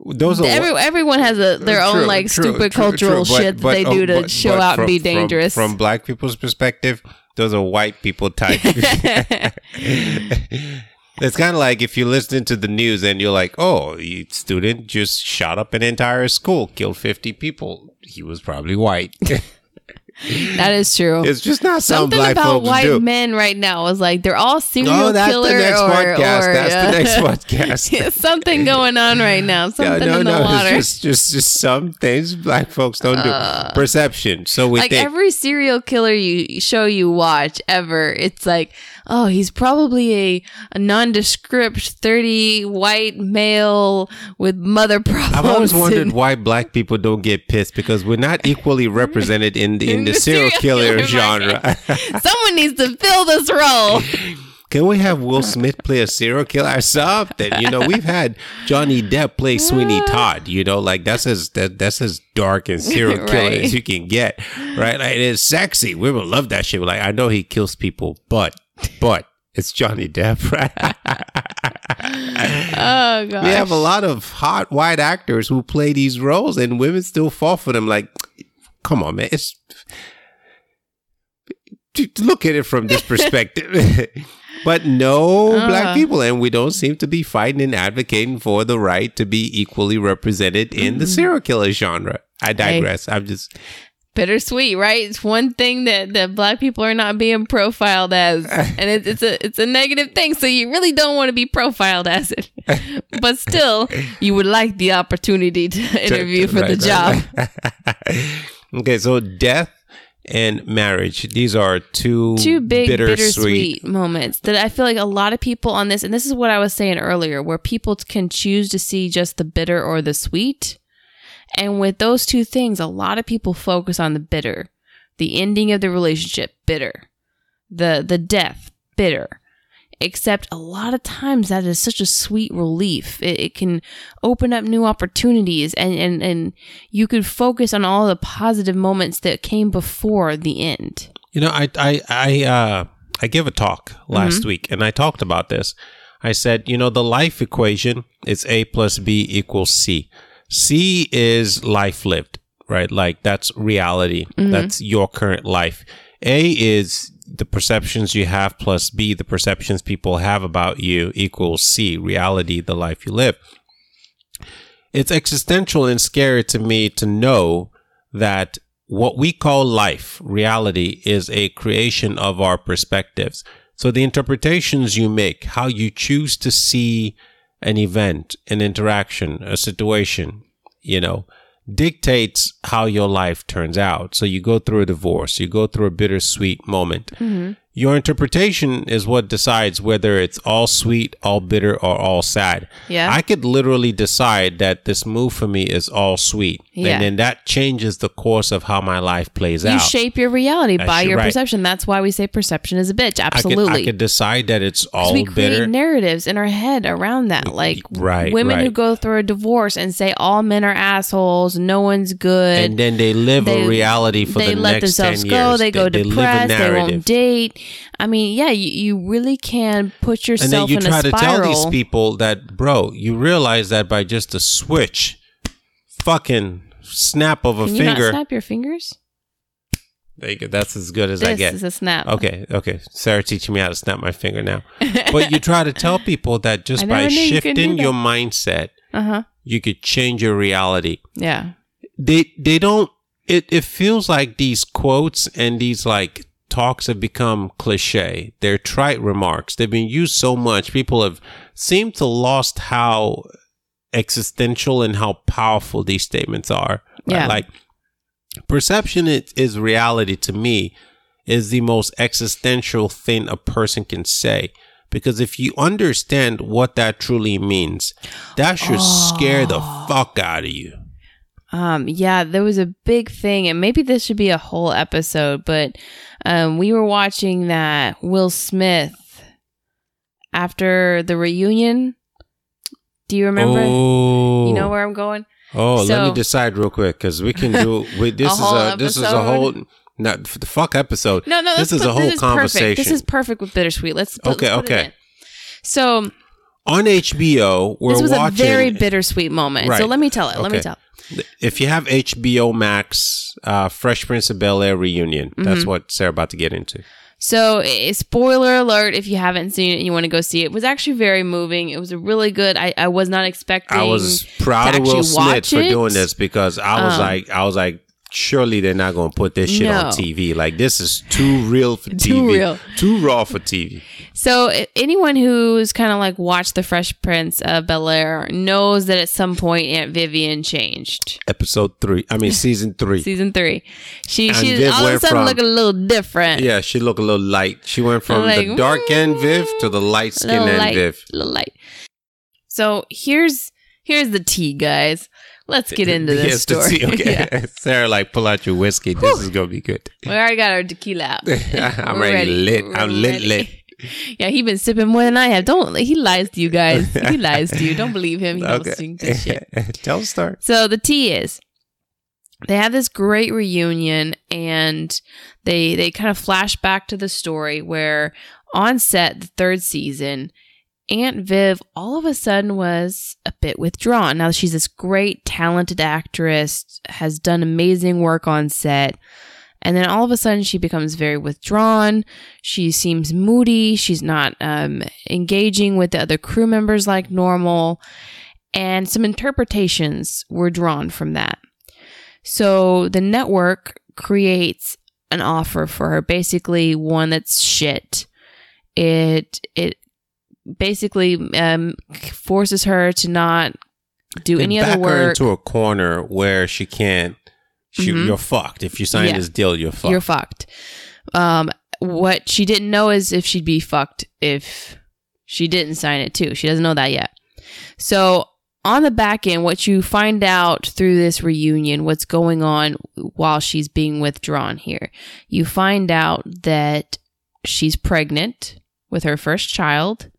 Those are every, everyone has a their True, own like true, stupid true, cultural but- shit that but, they do to but- show out from- and be from- dangerous. From, black people's perspective, those are white people type. it's kind of like if you listen to the news and you're like, "Oh, student just shot up an entire school, killed 50 people. He was probably white." that is true. it's just not something about white do. men right now is like they're all serial Oh, that's killer the next or, podcast. or that's uh, the next podcast. something going on right now. Something no, in the no, water. it's just, just, just some things black folks don't do. Perception. So we like think. every serial killer you show you watch ever, it's like, oh, he's probably a, a nondescript thirty white male with mother problems. I've always wondered and- why black people don't get pissed because we're not equally represented in the, in the the serial killer killer genre. Someone needs to fill this role. Can we have Will Smith play a serial killer or something? You know, we've had Johnny Depp play Sweeney Todd. You know, like that's as that, that's as dark and serial killer Right. as you can get, right? Like it's sexy. We will love that shit. Like I know he kills people, but but it's Johnny Depp, right? Oh god. we have a lot of hot white actors who play these roles, and women still fall for them. Like, come on, man, it's look at it from this perspective. but no black Uh. people, and we don't seem to be fighting and advocating for the right to be equally represented in the serial killer genre. I digress. I'm just bittersweet, right? It's one thing that, that black people are not being profiled as, and it, it's a it's a negative thing. So you really don't want to be profiled as it, but still, you would like the opportunity to interview for the Right, job. right, right. Okay, so death and marriage. These are two Two big bittersweet. bittersweet moments that I feel like a lot of people on this, and this is what I was saying earlier, where people can choose to see just the bitter or the sweet. And with those two things, a lot of people focus on the bitter, the ending of the relationship, bitter, the the death, bitter. Except a lot of times that is such a sweet relief. It, it can open up new opportunities, and, and and you could focus on all the positive moments that came before the end. You know, I I I uh I gave a talk last Mm-hmm. week and I talked about this. I said, you know, the life equation is A plus B equals C. C is life lived, right? Like that's reality. Mm-hmm. That's your current life. A is the perceptions you have plus B, the perceptions people have about you equals C, reality, the life you live. It's existential and scary to me to know that what we call life, reality, is a creation of our perspectives. So the interpretations you make, how you choose to see an event, an interaction, a situation, you know, dictates how your life turns out. So you go through a divorce, you go through a bittersweet moment. Mm-hmm. Your interpretation is what decides whether it's all sweet, all bitter, or all sad. Yeah. I could literally decide that this move for me is all sweet. Yeah. And then that changes the course of how my life plays You out. You shape your reality by your right. perception. That's why we say perception is a bitch. I could, Absolutely. I could decide that it's all we create bitter. narratives in our head around that. Like right, women who go through a divorce and say all men are assholes, no one's good. and then they live they- a reality for they the next 10 years. They let themselves go. They go live a depressed. They won't date. I mean, yeah, you, you really can put yourself and then you in try to tell these people that, bro, you realize that by just a switch, fucking snap of a Can you finger. snap your fingers? There you go. That's as good as I get. This is a snap. Okay, okay. Sarah teaching me how to snap my finger now. but you try to tell people that just by knew you shifting your mindset, Uh huh. you could change your reality. Yeah. They they don't it it feels like these quotes and these like talks have become cliche. They're trite remarks. They've been used so much. People have seemed to lost how existential and how powerful these statements are. right? Yeah. Like perception is, is reality to me is the most existential thing a person can say. Because if you understand what that truly means, that should scare the fuck out of you. Um, yeah, there was a big thing, and maybe this should be a whole episode, but um, we were watching that Will Smith after the reunion. Do you remember? Oh, You know where I'm going? Oh, let me decide real quick because we can do. We, this is a this is a whole not the fuck episode. No, no, this is a whole this conversation. Perfect. This is perfect with bittersweet. Let's put, Okay, let's put it okay. So on HBO. We're this was watching. a very bittersweet moment. So let me tell it. Let me tell. If you have HBO Max, uh, Fresh Prince of Bel Air reunion. Mm-hmm. That's what Sarah about to get into. So, eh, spoiler alert if you haven't seen it and you want to go see it. It was actually very moving. It was a really good. I, I was not expecting. I was proud of Will Smith for doing this because I was Um, like, I was like, surely they're not going to put this shit on TV. Like this is too real for TV. Too real. Too raw for TV. So, anyone who's kind of like watched The Fresh Prince of Bel Air knows that at some point Aunt Vivian changed. Episode three. I mean, season three. Season three, she And she Viv all of a sudden from- looked a little different. Yeah, she looked a little light. She went from Like, the dark end Viv to the light skin end light, Viv. little light. So here's here's the tea, guys. Let's get into this Yes, story. Okay. Yeah. Sarah, like, pull out your whiskey. This is gonna be good. We already got our tequila out. I'm We're ready, lit. We're I'm lit, lit. Yeah, he been sipping more than I have. Don't he lies to you guys? He lies to you. Don't believe him. He don't sing this shit. Tell the story. So the tea is they have this great reunion and they they kind of flash back to the story where on set the third season Aunt Viv all of a sudden was a bit withdrawn. Now she's this great talented actress, has done amazing work on set. And then all of a sudden she becomes very withdrawn. She seems moody. She's not um, engaging with the other crew members like normal. And some interpretations were drawn from that. So the network creates an offer for her, basically one that's shit. It it basically um, forces her to not do They any other her work. into a corner where she can't. She, Mhm. You're fucked. If you sign Yeah. this deal, you're fucked. You're fucked. Um, what she didn't know is if she'd be fucked if she didn't sign it too. She doesn't know that yet. So on the back end, what you find out through this reunion, what's going on while she's being withdrawn here, you find out that she's pregnant with her first child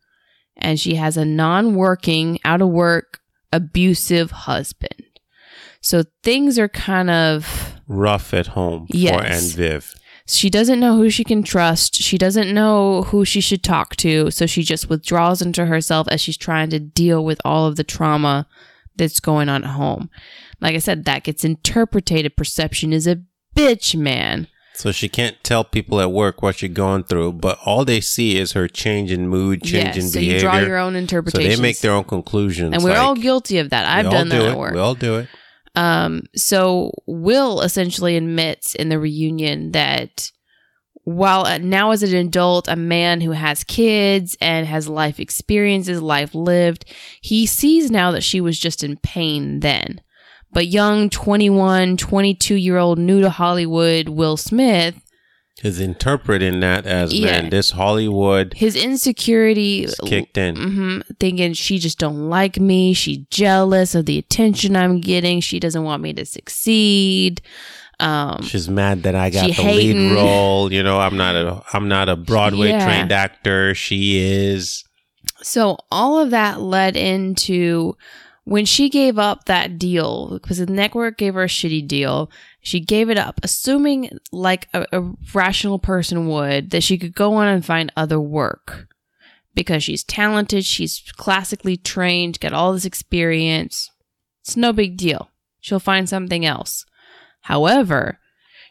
and she has a non working, out of work, abusive husband. So things are kind of Rough at home for Yes. Aunt Viv. she doesn't know who she can trust. She doesn't know who she should talk to. So she just withdraws into herself as she's trying to deal with all of the trauma that's going on at home. Like I said, that gets interpreted. Perception is a bitch, man. So she can't tell people at work what she's going through, but all they see is her change in mood, change in so behavior. you draw your own so they make their own conclusions. and we're like, all guilty of that. I've done that do at work. We all do it. Um, so Will essentially admits in the reunion that while uh, now as an adult, a man who has kids and has life experiences, life lived, he sees now that she was just in pain then. But young 21, 22 year old new to Hollywood Will Smith, Is interpreting that as Yeah. man, this Hollywood his insecurity kicked in. hmm thinking she just don't like me. She's jealous of the attention I'm getting. She doesn't want me to succeed. Um, She's mad that I got the hating. lead role. You know, I'm not a I'm not a Broadway Yeah. trained actor. She is. So all of that led into when she gave up that deal because the network gave her a shitty deal. She gave it up, assuming like a, a rational person would that she could go on and find other work because she's talented, she's classically trained, got all this experience. It's no big deal. She'll find something else. However,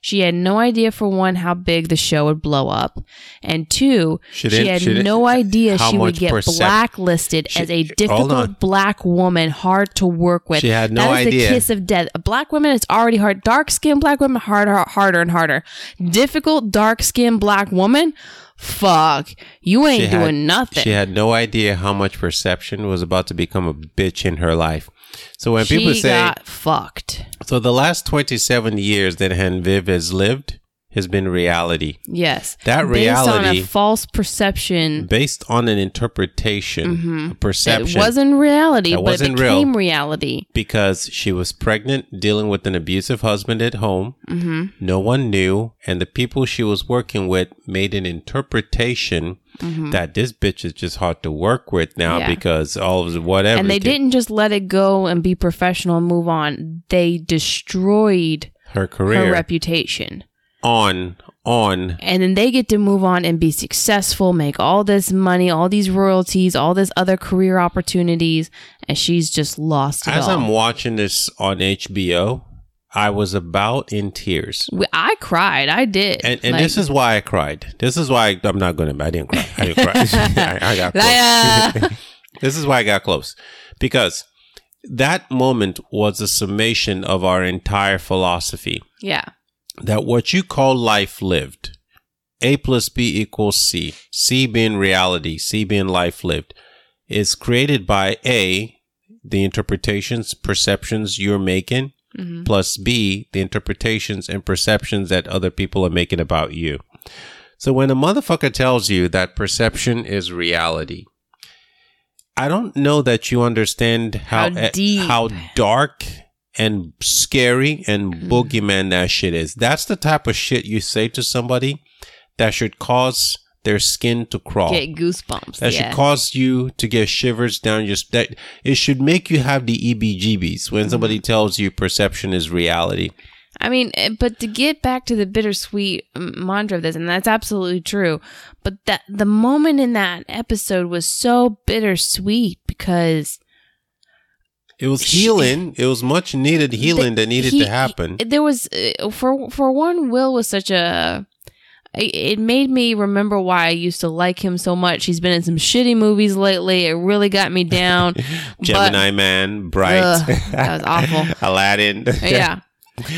she had no idea for one how big the show would blow up, and two, She she, had she no idea she would get percep- blacklisted She- as a difficult black woman, hard to work with. She had no That is idea. the kiss of death. A black woman is already hard. Dark skinned black woman, harder, harder and harder. Difficult dark skinned black woman, fuck, you ain't had- doing nothing. She had no idea how much perception was about to become a bitch in her life. So when people say, got fucked. So the last 27 years that Aunt Viv has lived has been reality. Yes. That reality. Based on a false perception. Based on an interpretation, a perception. It wasn't reality, but wasn't it real. became reality. because she was pregnant, dealing with an abusive husband at home. Mm-hmm. No one knew, and the people she was working with made an interpretation that this bitch is just hard to work with now Mm-hmm. Yeah. because all of the whatever. And they didn't just let it go and be professional and move on. They destroyed her career, her reputation. On on. And then they get to move on and be successful, make all this money, all these royalties, all this other career opportunities, and she's just lost it As all. I'm watching this on HBO, I was about in tears. I cried. I did. And, and Like, this is why I cried. This is why I, am not going to. I didn't cry. I didn't cry. I, I got close. this is why I got close because that moment was a summation of our entire philosophy. yeah. That what you call life lived, A plus B equals C, C being reality, C being life lived, is created by A, the interpretations, perceptions you're making, mm-hmm. plus B, the interpretations and perceptions that other people are making about you. So when a motherfucker tells you that perception is reality, I don't know that you understand how How deep. how dark and scary and Mm-hmm. boogeyman that shit is. That's the type of shit you say to somebody that should cause their skin to crawl. Get goosebumps. That yeah. should cause you to get shivers down your that it should make you have the EBGBs when somebody Mm-hmm. tells you perception is reality. I mean, eh, but to get back to the bittersweet mantra of this, and that's absolutely true. But that the moment in that episode was so bittersweet because It was healing. It was much needed healing that needed he- to happen. he- there was uh, for for one, Will was such a. It made me remember why I used to like him so much. He's been in some shitty movies lately. It really got me down. Gemini Man, Bright, Ugh, that was awful. Aladdin. yeah.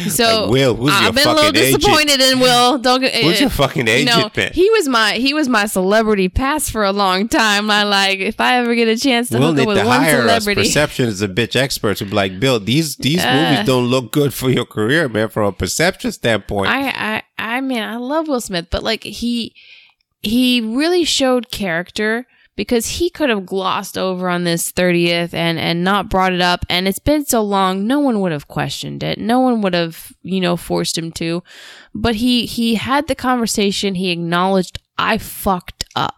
So Like, Will, who's I've been a little fucking agent? disappointed in Will. Don't get Who's your fucking you agent, know, man? he was my he was my celebrity pass for a long time. I like if I ever get a chance to We'll hook up with to one hire us. celebrity. Perception is a bitch expert to be like, Bill, these these Uh. movies don't look good for your career, man, from a perception standpoint. I, I I mean I love Will Smith, but like he he really showed character because he could have glossed over on this 30th and and not brought it up. And it's been so long no one would have questioned it. No one would have you know forced him to. But he he had the conversation. He acknowledged i fucked up.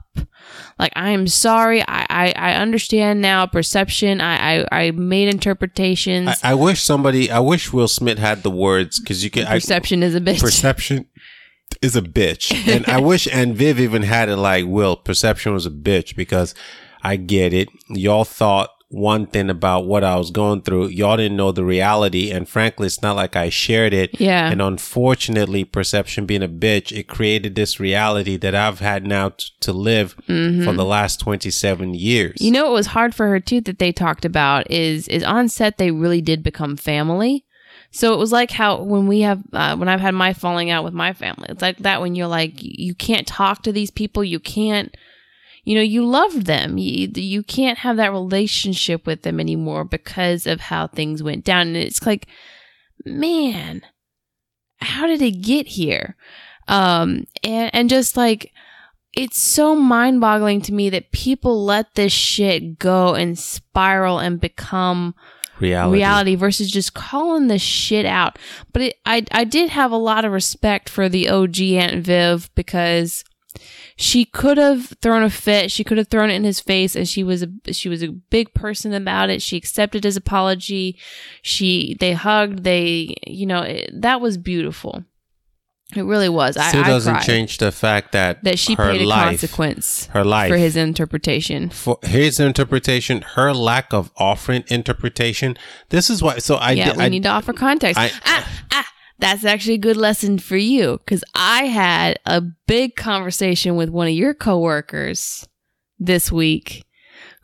Like i am sorry. I i, I understand now perception. I, I i made interpretations. I, I wish somebody, I wish Will Smith had the words because you can. I, perception is a bitch. Perception is a bitch, and I wish Aunt Viv even had it like Will. Perception was a bitch because I get it. Y'all thought one thing about what I was going through. Y'all didn't know the reality, and frankly, it's not like I shared it. Yeah. And unfortunately, perception being a bitch, it created this reality that I've had now t- to live for the last twenty seven years. Mm-hmm. You know what was hard for her too that they talked about is is on set they really did become family. So it was like how when we have uh, when I've had my falling out with my family, it's like that when you're like you can't talk to these people, you can't, you know, you loved them, you you can't have that relationship with them anymore because of how things went down, and it's like, man, how did it get here? Um, and and just like it's so mind boggling to me that people let this shit go and spiral and become reality. reality versus just calling the shit out. But it, I I did have a lot of respect for the OG Aunt Viv because she could have thrown a fit. She could have thrown it in his face, and she was a she was a big person about it. She accepted his apology. She they hugged. They you know it, that was beautiful. It really was. I, Still doesn't cried change the fact that that she her paid a life, consequence her life for his interpretation. for his interpretation, her lack of offering interpretation. This is why. So I yeah, did. we I, need to offer context. I- ah, ah, that's actually a good lesson for you because I had a big conversation with one of your coworkers this week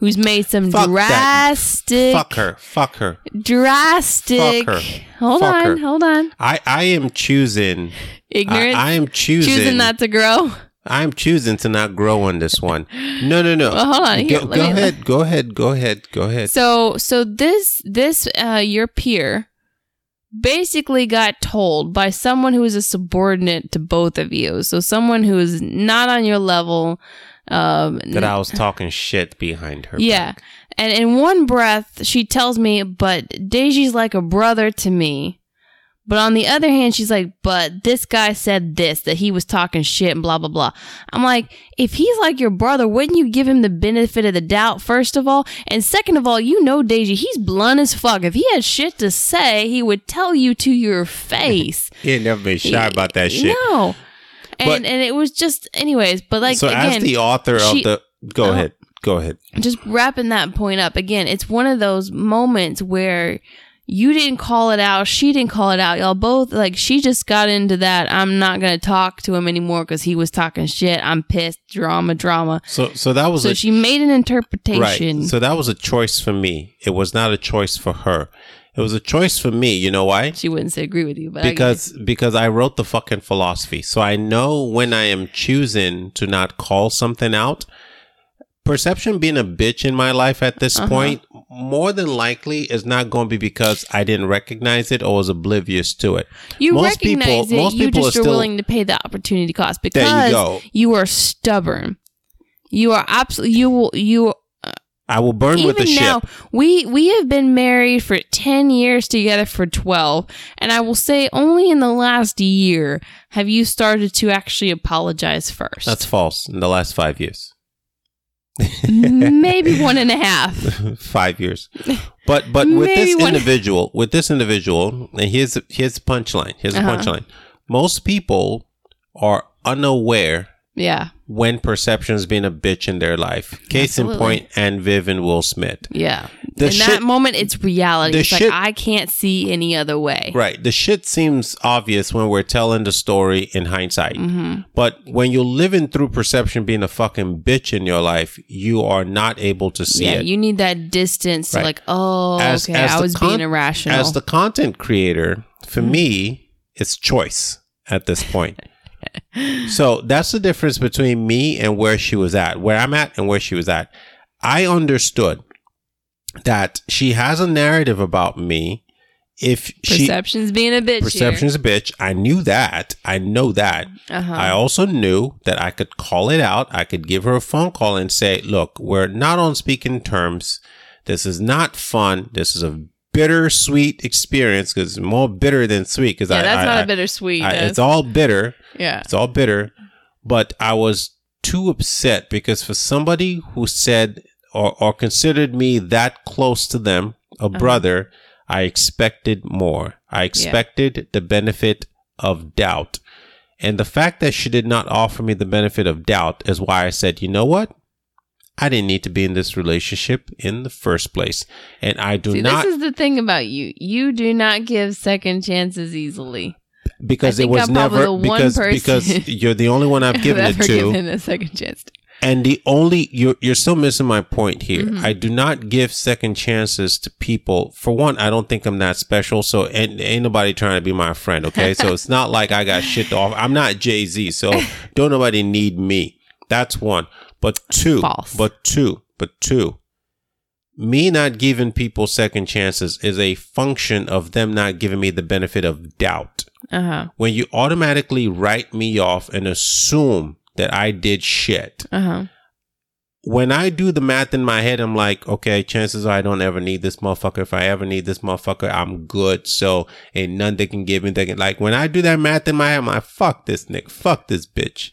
who's made some Fuck that. drastic, fuck her. Fuck her. drastic. Fuck her. Hold Fuck on, her. hold on. I I am choosing. Ignorance, I, I am choosing. choosing not to grow. I'm choosing to not grow on this one. No, no, no. Well, hold on. Here, Go, go me- ahead. Go ahead. Go ahead. Go ahead. So so this this uh your peer basically got told by someone who is a subordinate to both of you. So someone who is not on your level um that I was talking shit behind her. yeah. back. And in one breath she tells me, "But Daisy's like a brother to me." But on the other hand, she's like, but this guy said this, that he was talking shit and blah, blah, blah. I'm like, if he's like your brother, wouldn't you give him the benefit of the doubt, first of all? And second of all, you know Daisy, he's blunt as fuck. If he had shit to say, he would tell you to your face. He ain't never been shy about that shit. No. And, But- and it was just, anyways, but like, so again, as the author she- of the go Uh, ahead. Go ahead. just wrapping that point up again it's one of those moments where you didn't call it out she didn't call it out y'all both like she just got into that i'm not gonna talk to him anymore because he was talking shit i'm pissed drama drama So so that was so a she made an interpretation right. So that was a choice for me. It was not a choice for her. It was a choice for me. You know why? she wouldn't say agree with you but I because because I wrote the fucking philosophy. So I know when I am choosing to not call something out. Perception being a bitch in my life at this Uh-huh. point, more than likely is not going to be because I didn't recognize it or was oblivious to it. you most people- recognize it most you people just are are still- willing to pay the opportunity cost because you you are stubborn you are absolutely you will you I will burn with the even now ship. we we have been married for 10 years together for 12 and i will say only in the last year have you started to actually apologize first That's false. In the last five years, maybe one and a half five years. But but with Maybe this individual, with this individual, and here's here's the punchline. Here's Uh-huh. punchline. Most people are unaware yeah when perception's been a bitch in their life. Case in point, Aunt Viv and Will Smith. yeah The in shit- that moment it's reality it's shit- like i can't see any other way Right. The shit seems obvious when we're telling the story in hindsight. Mm-hmm. But when you're living through perception being a fucking bitch in your life, you are not able to see yeah it. you need that distance Right. to like oh As- okay as i was con- being irrational As the content creator, for me, it's choice at this point. so that's the difference between me and where she was at, where I'm at and where she was at. I understood that she has a narrative about me. If she perception's being a bitch perception's a bitch, I knew that. I know that. uh-huh. I also knew that I could call it out. I could give her a phone call and say, look, we're not on speaking terms. This is not fun. This is a bittersweet experience because it's more bitter than sweet. Because yeah I, that's I- not I- a bittersweet I- it's all bitter. Yeah It's all bitter. But I was too upset because for somebody who said or, or considered me that close to them, a Uh-huh. brother, I expected more. I expected the benefit of doubt. And the fact that she did not offer me the benefit of doubt is why I said, you know what? I didn't need to be in this relationship in the first place. And I do See, not, this is the thing about you. You do not give second chances easily. Because it was I'm never, the because, because you're the only one I've given it to. given a second chance. to. And the only you're you're still missing my point here. Mm-hmm. I do not give second chances to people. For one, I don't think I'm that special. So ain't, ain't nobody trying to be my friend. Okay, so it's not like I got shit off. I'm not Jay Z. So don't nobody need me. That's one. But two. False. But two. But two. Me not giving people second chances is a function of them not giving me the benefit of doubt Uh huh. when you automatically write me off and assume that I did shit, Uh huh. when I do the math in my head, I'm like, okay, chances are I don't ever need this motherfucker. If I ever need this motherfucker, I'm good. So ain't none they can give me. They can like when I do that math in my head, I'm like, fuck this nigga, fuck this bitch.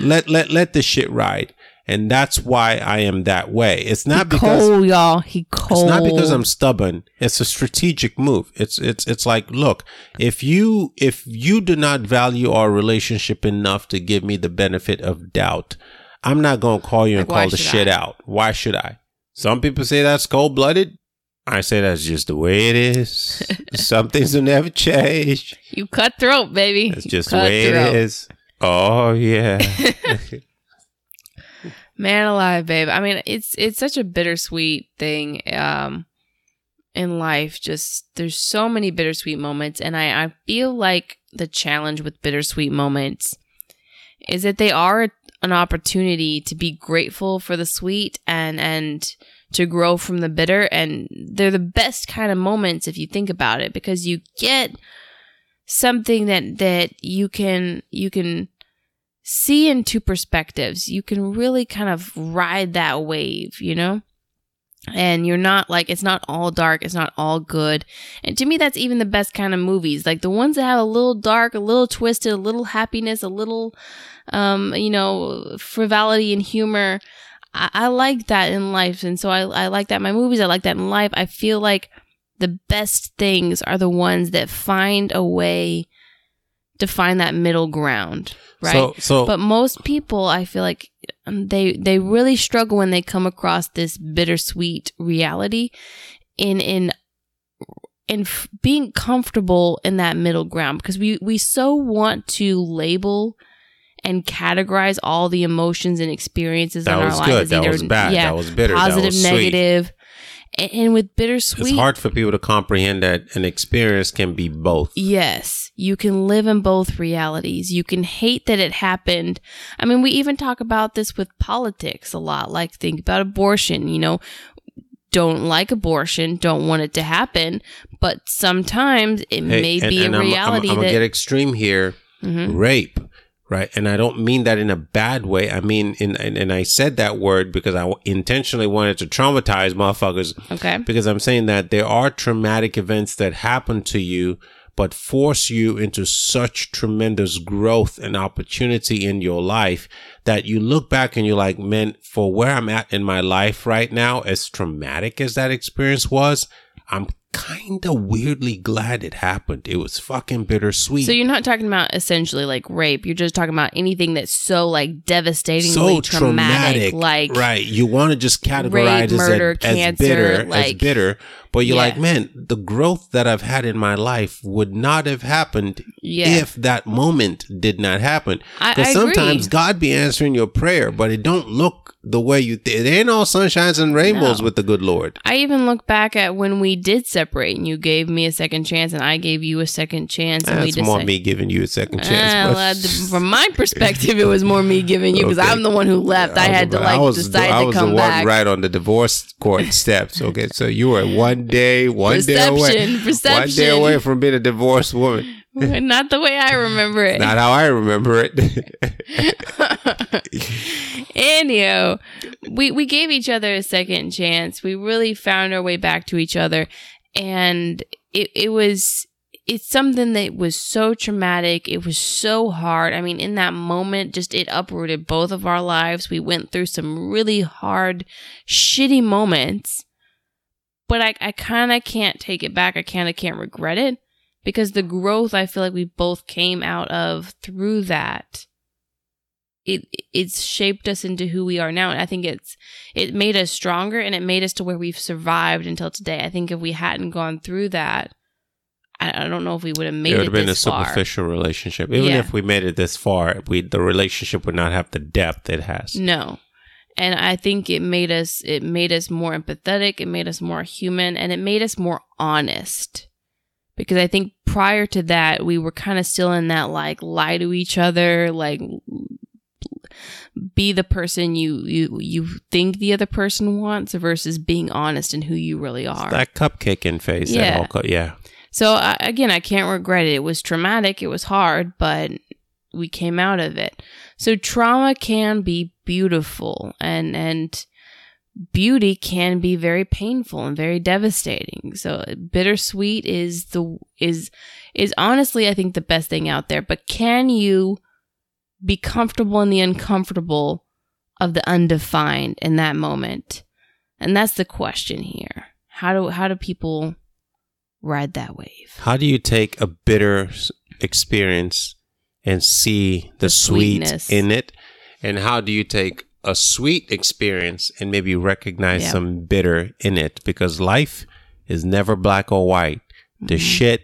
let let let this shit ride. And that's why I am that way. It's not because Cold, y'all. He cold. it's not because I'm stubborn. It's a strategic move. It's it's it's like, look, if you if you do not value our relationship enough to give me the benefit of doubt, I'm not gonna call you and Like, why call the shit I? out. Why should I? Some people say that's cold blooded. I say that's just the way it is. Some things will never change. You cutthroat, baby. It's just the way cutthroat. it is. Oh yeah. Man alive, babe. I mean, it's it's such a bittersweet thing um in life. Just there's so many bittersweet moments and I I feel like the challenge with bittersweet moments is that they are an opportunity to be grateful for the sweet and and to grow from the bitter and they're the best kind of moments if you think about it because you get something that that you can you can see in two perspectives. You can really kind of ride that wave you know? And you're not like it's not all dark it's not all good. And to me that's even the best kind of movies. Like the ones that have a little dark a little twisted a little happiness a little um you know frivolity and humor i, I like that in life. And so I, I like that in my movies i like that in life. I feel like the best things are the ones that find a way to find that middle ground right So, so but most people i feel like um, they they really struggle when they come across this bittersweet reality in in in f- being comfortable in that middle ground because we we so want to label and categorize all the emotions and experiences that in our was lives good. That either- was bad. yeah, that was bitter. positive, that was negative. And, and with bittersweet, It's hard for people to comprehend that an experience can be both. Yes, you can live in both realities. You can hate that it happened. I mean, we even talk about this with politics a lot. Like, think about abortion, you know, don't like abortion, don't want it to happen, but sometimes it may and- be and a I'm- reality I'm, I'm, that. gonna get extreme here. Mhm. Rape, right? And I don't mean that in a bad way. I mean, in, and, and I said that word because I intentionally wanted to traumatize motherfuckers. Okay. Because I'm saying that there are traumatic events that happen to you, but force you into such tremendous growth and opportunity in your life that you look back and you're like, man, for where I'm at in my life right now, as traumatic as that experience was, I'm kind of weirdly glad it happened. It was fucking bittersweet. So you're not talking about essentially like rape. You're just talking about anything that's so like devastatingly so traumatic, traumatic, like right? You want to just categorize rape, as, murder, as, cancer, bitter, as like- bitter, but you're Yeah. like, man, the growth that I've had in my life would not have happened Yeah. if that moment did not happen. I- Because I agree. sometimes God be answering your prayer, but it don't look the way you. Th- it ain't all sunshines and rainbows No. with the good Lord. I even look back at when we did separate and you gave me a second chance and I gave you a second chance and we That's more decided. me giving you a second chance. Uh, from my perspective, it was more me giving you because Okay. I'm the one who left. I, was had to like I was, decide I to was come the back. right on the divorce court steps. Okay, so you were one day, one day away, Perception, one day away from being a divorced woman. Not the way I remember it. Not how I remember it. Anyhow, we we gave each other a second chance. We really found our way back to each other, and it it was it's something that was so traumatic. It was so hard. I mean, in that moment, just it uprooted both of our lives. We went through some really hard, shitty moments, but I I kind of can't take it back. I kind of can't regret it because the growth I feel like we both came out of through that it it's shaped us into who we are now and i think it's it made us stronger and it made us to where we've survived until today i think if we hadn't gone through that i, I don't know if we would have made it it, would have been a far superficial relationship. Even Yeah. if we made it this far, we the relationship would not have the depth it has. no and i think it made us it made us more empathetic it made us more human and it made us more honest because i think prior to that we were kind of still in that like lie to each other like be the person you you you think the other person wants versus being honest in who you really are That cupcaking phase. that Yeah. cu- yeah. So I again, I can't regret it. It was traumatic. It was hard, but we came out of it. So trauma can be beautiful, and and beauty can be very painful and very devastating. So bittersweet is the is is honestly, I think, the best thing out there. But can you be comfortable in the uncomfortable of the undefined in that moment? And that's the question here. How do how do people ride that wave? How do you take a bitter experience and see the, The sweet sweetness. in it? And how do you take a sweet experience and maybe recognize Yeah. some bitter in it? Because life is never black or white. The Mhm. shit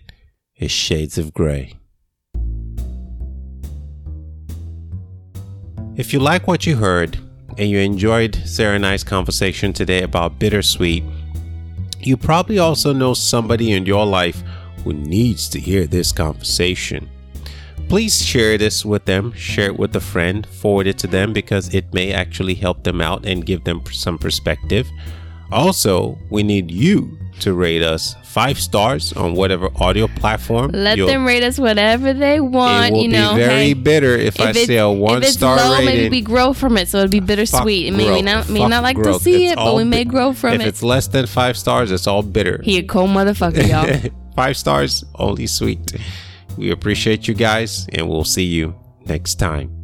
is shades of gray. If you like what you heard and you enjoyed Sarah and I's conversation today about bittersweet, you probably also know somebody in your life who needs to hear this conversation. Please share this with them. Share it with a friend. Forward it to them because it may actually help them out and give them some perspective. Also, we need you to rate us five stars on whatever audio platform. Let you'll- them rate us whatever they want. It will you know, be very hey, bitter if, I it's- say a one if star low, rating. maybe we grow from it, so it'd be bittersweet. It may, we not may not like growth. to see It's it, but we may grow from if it. If it's less than five stars, it's all bitter. He a cold motherfucker, y'all. five stars, only sweet. We appreciate you guys, and we'll see you next time.